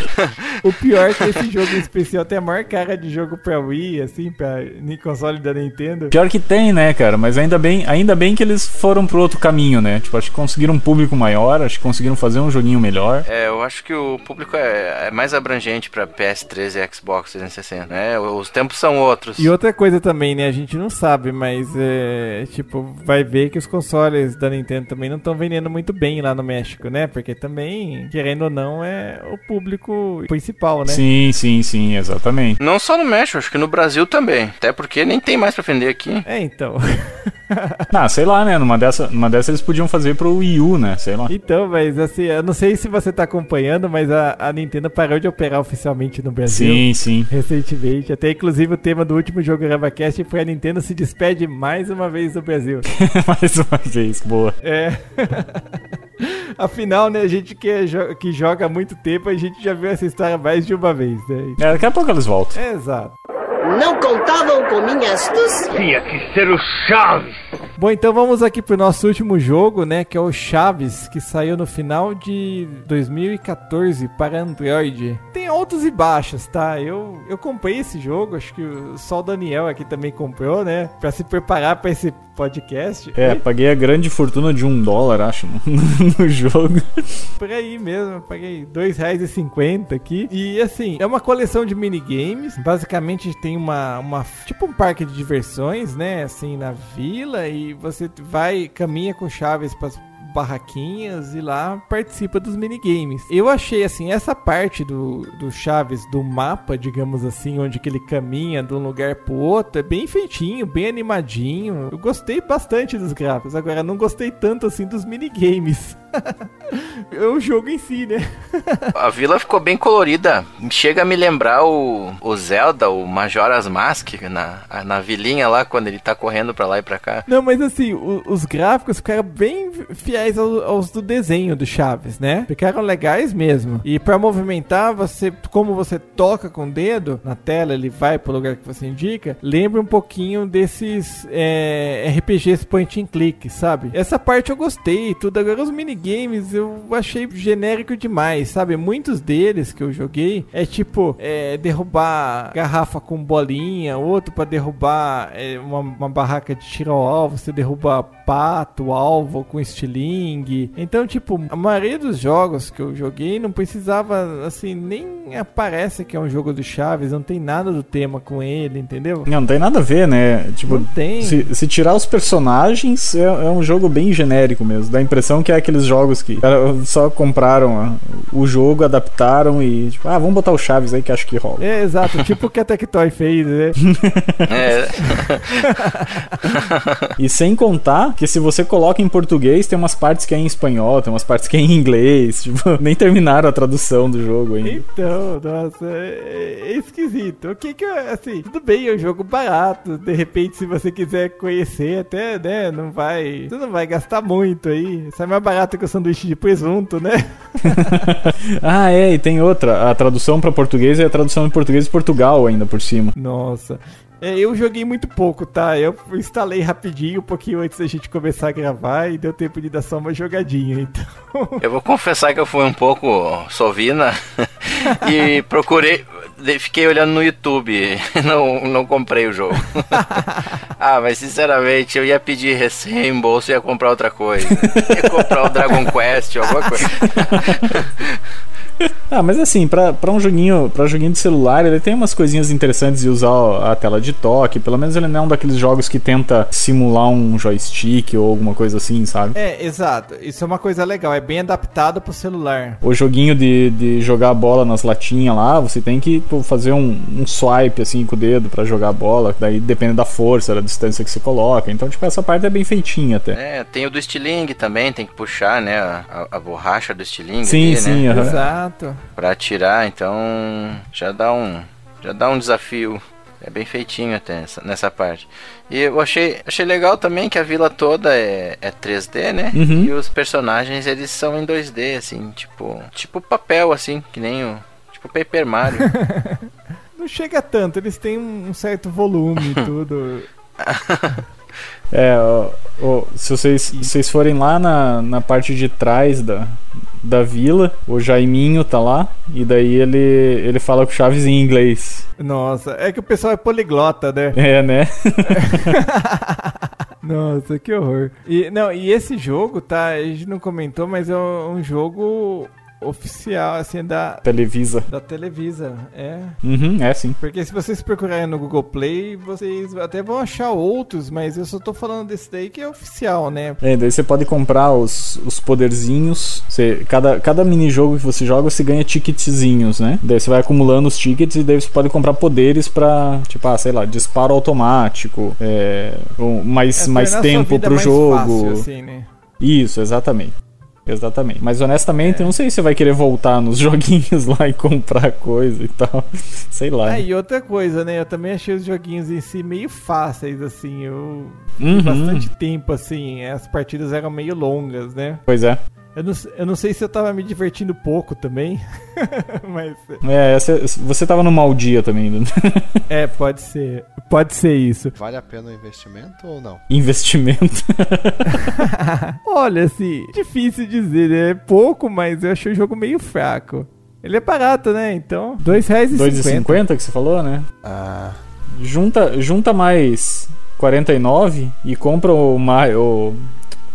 O pior é que esse jogo em especial tem a maior cara de jogo pra Wii, assim, pra console da Nintendo. Pior que tem, né, cara? Mas ainda bem, ainda bem que eles foram pro outro caminho, né? Tipo, acho que conseguiram um público maior, acho que conseguiram fazer um joguinho melhor. É, eu acho que o público é, é mais abrangente pra PS3 e Xbox 360, né? Os tempos são outros. E outra coisa também, né? A gente não sabe, mas é. Tipo, vai ver que os consoles da Nintendo também não estão vendendo muito bem lá no México, né? Porque também, querendo ou não, é o público principal, né? Sim, sim, sim, exatamente. Não só no México, acho que no Brasil também. Até porque nem tem mais pra vender aqui. É, então. Ah, sei lá, né? Numa dessa, numa dessa eles podiam fazer pro Wii U, né? Sei lá. então, mas assim, eu não sei se você tá acompanhando, mas a, a Nintendo parou de operar oficialmente no Brasil. Sim, sim. Recentemente, até inclusive o tema do último jogo GravaCast foi a Nintendo se despede mais uma vez do Brasil. Mais uma vez, boa. É. Afinal, né, a gente que, é jo- que joga há muito tempo, a gente já viu essa história mais de uma vez, né? É, daqui a pouco eles voltam. É, exato. Não contavam com minha astúcia? Tinha que ser o Chaves. Bom, então vamos aqui pro nosso último jogo, né, que é o Chaves, que saiu no final de 2014 para Android. Tem altos e baixos, tá? Eu, eu comprei esse jogo, acho que o- só o Daniel aqui também comprou, né, Pra se preparar pra esse podcast. É, paguei a grande fortuna de um dólar, acho, no, no jogo. Por aí mesmo, paguei R$ 2,50 aqui. E assim, é uma coleção de minigames. Basicamente tem uma, uma. Tipo um parque de diversões, né? Assim, na vila. E você vai, caminha com chaves para barraquinhas e lá participa dos minigames. Eu achei assim, essa parte do, do Chaves, do mapa, digamos assim, onde que ele caminha de um lugar pro outro, é bem feitinho, bem animadinho. Eu gostei bastante dos gráficos. Agora, não gostei tanto assim dos minigames. É o jogo em si, né? A vila ficou bem colorida. Chega a me lembrar o, o Zelda, o Majora's Mask, na, na vilinha lá, quando ele tá correndo pra lá e pra cá. Não, mas assim, o- os gráficos ficaram bem fiéis ao- aos do desenho do Chaves, né? Ficaram legais mesmo. E pra movimentar, você, como você toca com o dedo na tela, ele vai pro lugar que você indica, lembra um pouquinho desses é, RPGs point and click, sabe? Essa parte eu gostei e tudo. Agora os minigames eu achei genérico demais, sabe? Muitos deles que eu joguei é tipo é, derrubar garrafa com bolinha, outro pra derrubar é, uma, uma barraca de tiro ao alvo, você derruba pato, alvo com estilingue. Então, tipo, a maioria dos jogos que eu joguei não precisava, assim, nem aparece que é um jogo do Chaves, não tem nada do tema com ele, entendeu? Não, não tem nada a ver, né? Tipo, Não tem. se, se tirar os personagens, é, é um jogo bem genérico mesmo. Dá a impressão que é aqueles jogos que só compraram o jogo, adaptaram e, tipo, ah, vamos botar o Chaves aí que acho que rola. É, exato, tipo o que a Tectoy fez, né? É, E sem contar que se você coloca em português, tem umas partes que é em espanhol, tem umas partes que é em inglês. Tipo, nem terminaram a tradução do jogo ainda. Então, nossa, é, é esquisito. O que que assim, tudo bem, é um jogo barato. De repente, se você quiser conhecer, até, né, não vai, você não vai gastar muito aí. Sai mais barato que o sanduíche de presunto, né? ah, é, e tem outra. A tradução pra português é a tradução em português de Portugal ainda por cima. Nossa. É, eu joguei muito pouco, tá? Eu instalei rapidinho, um pouquinho antes da gente começar a gravar e deu tempo de dar só uma jogadinha, então. eu vou confessar que eu fui um pouco sovina e procurei. Fiquei olhando no YouTube, não, não comprei o jogo. Ah, mas sinceramente, eu ia pedir reembolso e ia comprar outra coisa. ia comprar o Dragon Quest, alguma coisa. Ah, mas assim, pra, pra um joguinho, para joguinho de celular, ele tem umas coisinhas interessantes de usar a tela de toque. Pelo menos ele não é um daqueles jogos que tenta simular um joystick ou alguma coisa assim, sabe? É, exato. Isso é uma coisa legal. É bem adaptado pro celular. O joguinho de, de jogar a bola nas latinhas lá, você tem que pô, fazer um, um swipe assim com o dedo pra jogar a bola. Daí depende da força, da distância que você coloca. Então, tipo, essa parte é bem feitinha até. É, tem o do estilingue também, tem que puxar, né, a, a- borracha do estilingue Sim, ali, sim, né, aham. Exato. pra atirar, então já dá um, já dá um desafio. É bem feitinho até essa- nessa parte. E eu achei, achei legal também que a vila toda é, é 3D, né? Uhum. E os personagens eles são em 2D, assim, tipo, tipo papel, assim, que nem o tipo Paper Mario. Não chega tanto. Eles têm um certo volume e tudo. É, ó, ó, se vocês, vocês forem lá na, na parte de trás da, da vila, o Jaiminho tá lá, e daí ele, ele fala com o Chaves em inglês. Nossa, é que o pessoal é poliglota, né? É, né? Nossa, que horror. E, não, e esse jogo, tá? A gente não comentou, mas é um um jogo oficial, assim, da, Televisa. da Televisa. É. Uhum, é sim. Porque se vocês procurarem no Google Play, vocês até vão achar outros, mas eu só tô falando desse daí que é oficial, né? É, daí você pode comprar os, os poderzinhos. Você, cada, cada minijogo que você joga, você ganha ticketzinhos, né? Daí você vai acumulando os tickets e daí você pode comprar poderes pra, tipo, ah, sei lá, disparo automático, é, mais, É, mais tempo pro mais jogo. fácil, assim, né? Isso, exatamente. Exatamente. Mas honestamente, eu não sei se você vai querer voltar nos joguinhos lá e comprar coisa e tal. Sei lá. Ah, e outra coisa, né? Eu também achei os joguinhos em si meio fáceis, assim. Eu Uhum. bastante tempo, assim. As partidas eram meio longas, né? Pois é. Eu não, eu não sei se eu tava me divertindo pouco também, mas É, você, você tava no mau dia também. né? é, pode ser. Pode ser isso. Vale a pena o investimento ou não? Investimento. Olha, assim, difícil dizer, né? É pouco, mas eu achei o jogo meio fraco. Ele é barato, né? Então, R$ 2,50. 2,50 que você falou, né? Ah, Junta, junta mais 49 e compra o, o,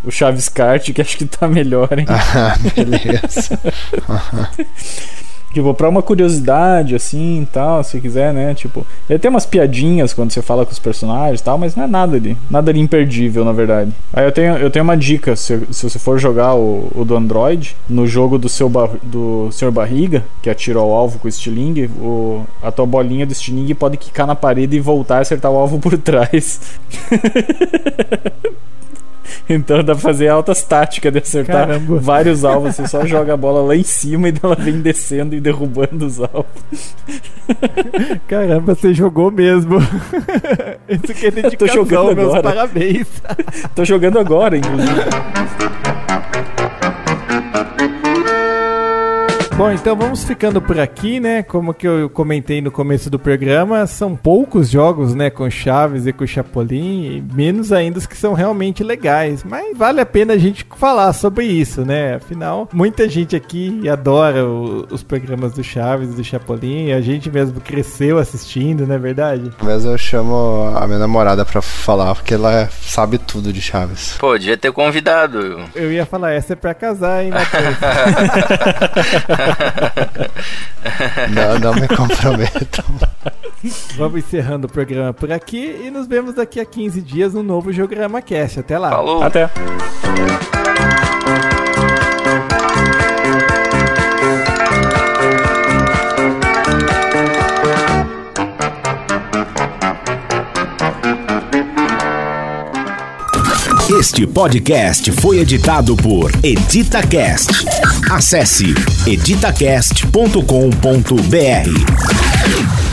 o Chaves Kart, que acho que tá melhor, hein? ah, beleza. Tipo, pra uma curiosidade, assim, tal, se quiser, né? Tipo, ele tem umas piadinhas quando você fala com os personagens e tal, mas não é nada de, nada de imperdível, na verdade. Aí eu tenho, eu tenho uma dica, se, se você for jogar o, o do Android, no jogo do seu do Sr. Barriga, que atira ao alvo com o estilingue, o, a tua bolinha do estilingue pode quicar na parede e voltar e acertar o alvo por trás. Então dá pra fazer altas táticas de acertar Caramba. vários alvos. Você só joga a bola lá em cima e ela vem descendo e derrubando os alvos. Caramba, você jogou mesmo. Isso que é dedicação, jogando meus agora. parabéns. Tô jogando agora, inclusive. Bom, então vamos ficando por aqui, né? Como que eu comentei no começo do programa, são poucos jogos, né, com Chaves e com Chapolin, e menos ainda os que são realmente legais. Mas vale a pena a gente falar sobre isso, né? Afinal, muita gente aqui adora o- os programas do Chaves e do Chapolin, a gente mesmo cresceu assistindo, não é verdade? Mas eu chamo a minha namorada pra falar, porque ela sabe tudo de Chaves. Pô, devia ter convidado. Eu ia falar, essa é pra casar, hein, Matheus? Não, não me comprometam. Vamos encerrando o programa por aqui e nos vemos daqui a 15 dias no novo Geograma Cast. Até lá. Falou. Até. Este podcast foi editado por EditaCast. Acesse editacast.com.br.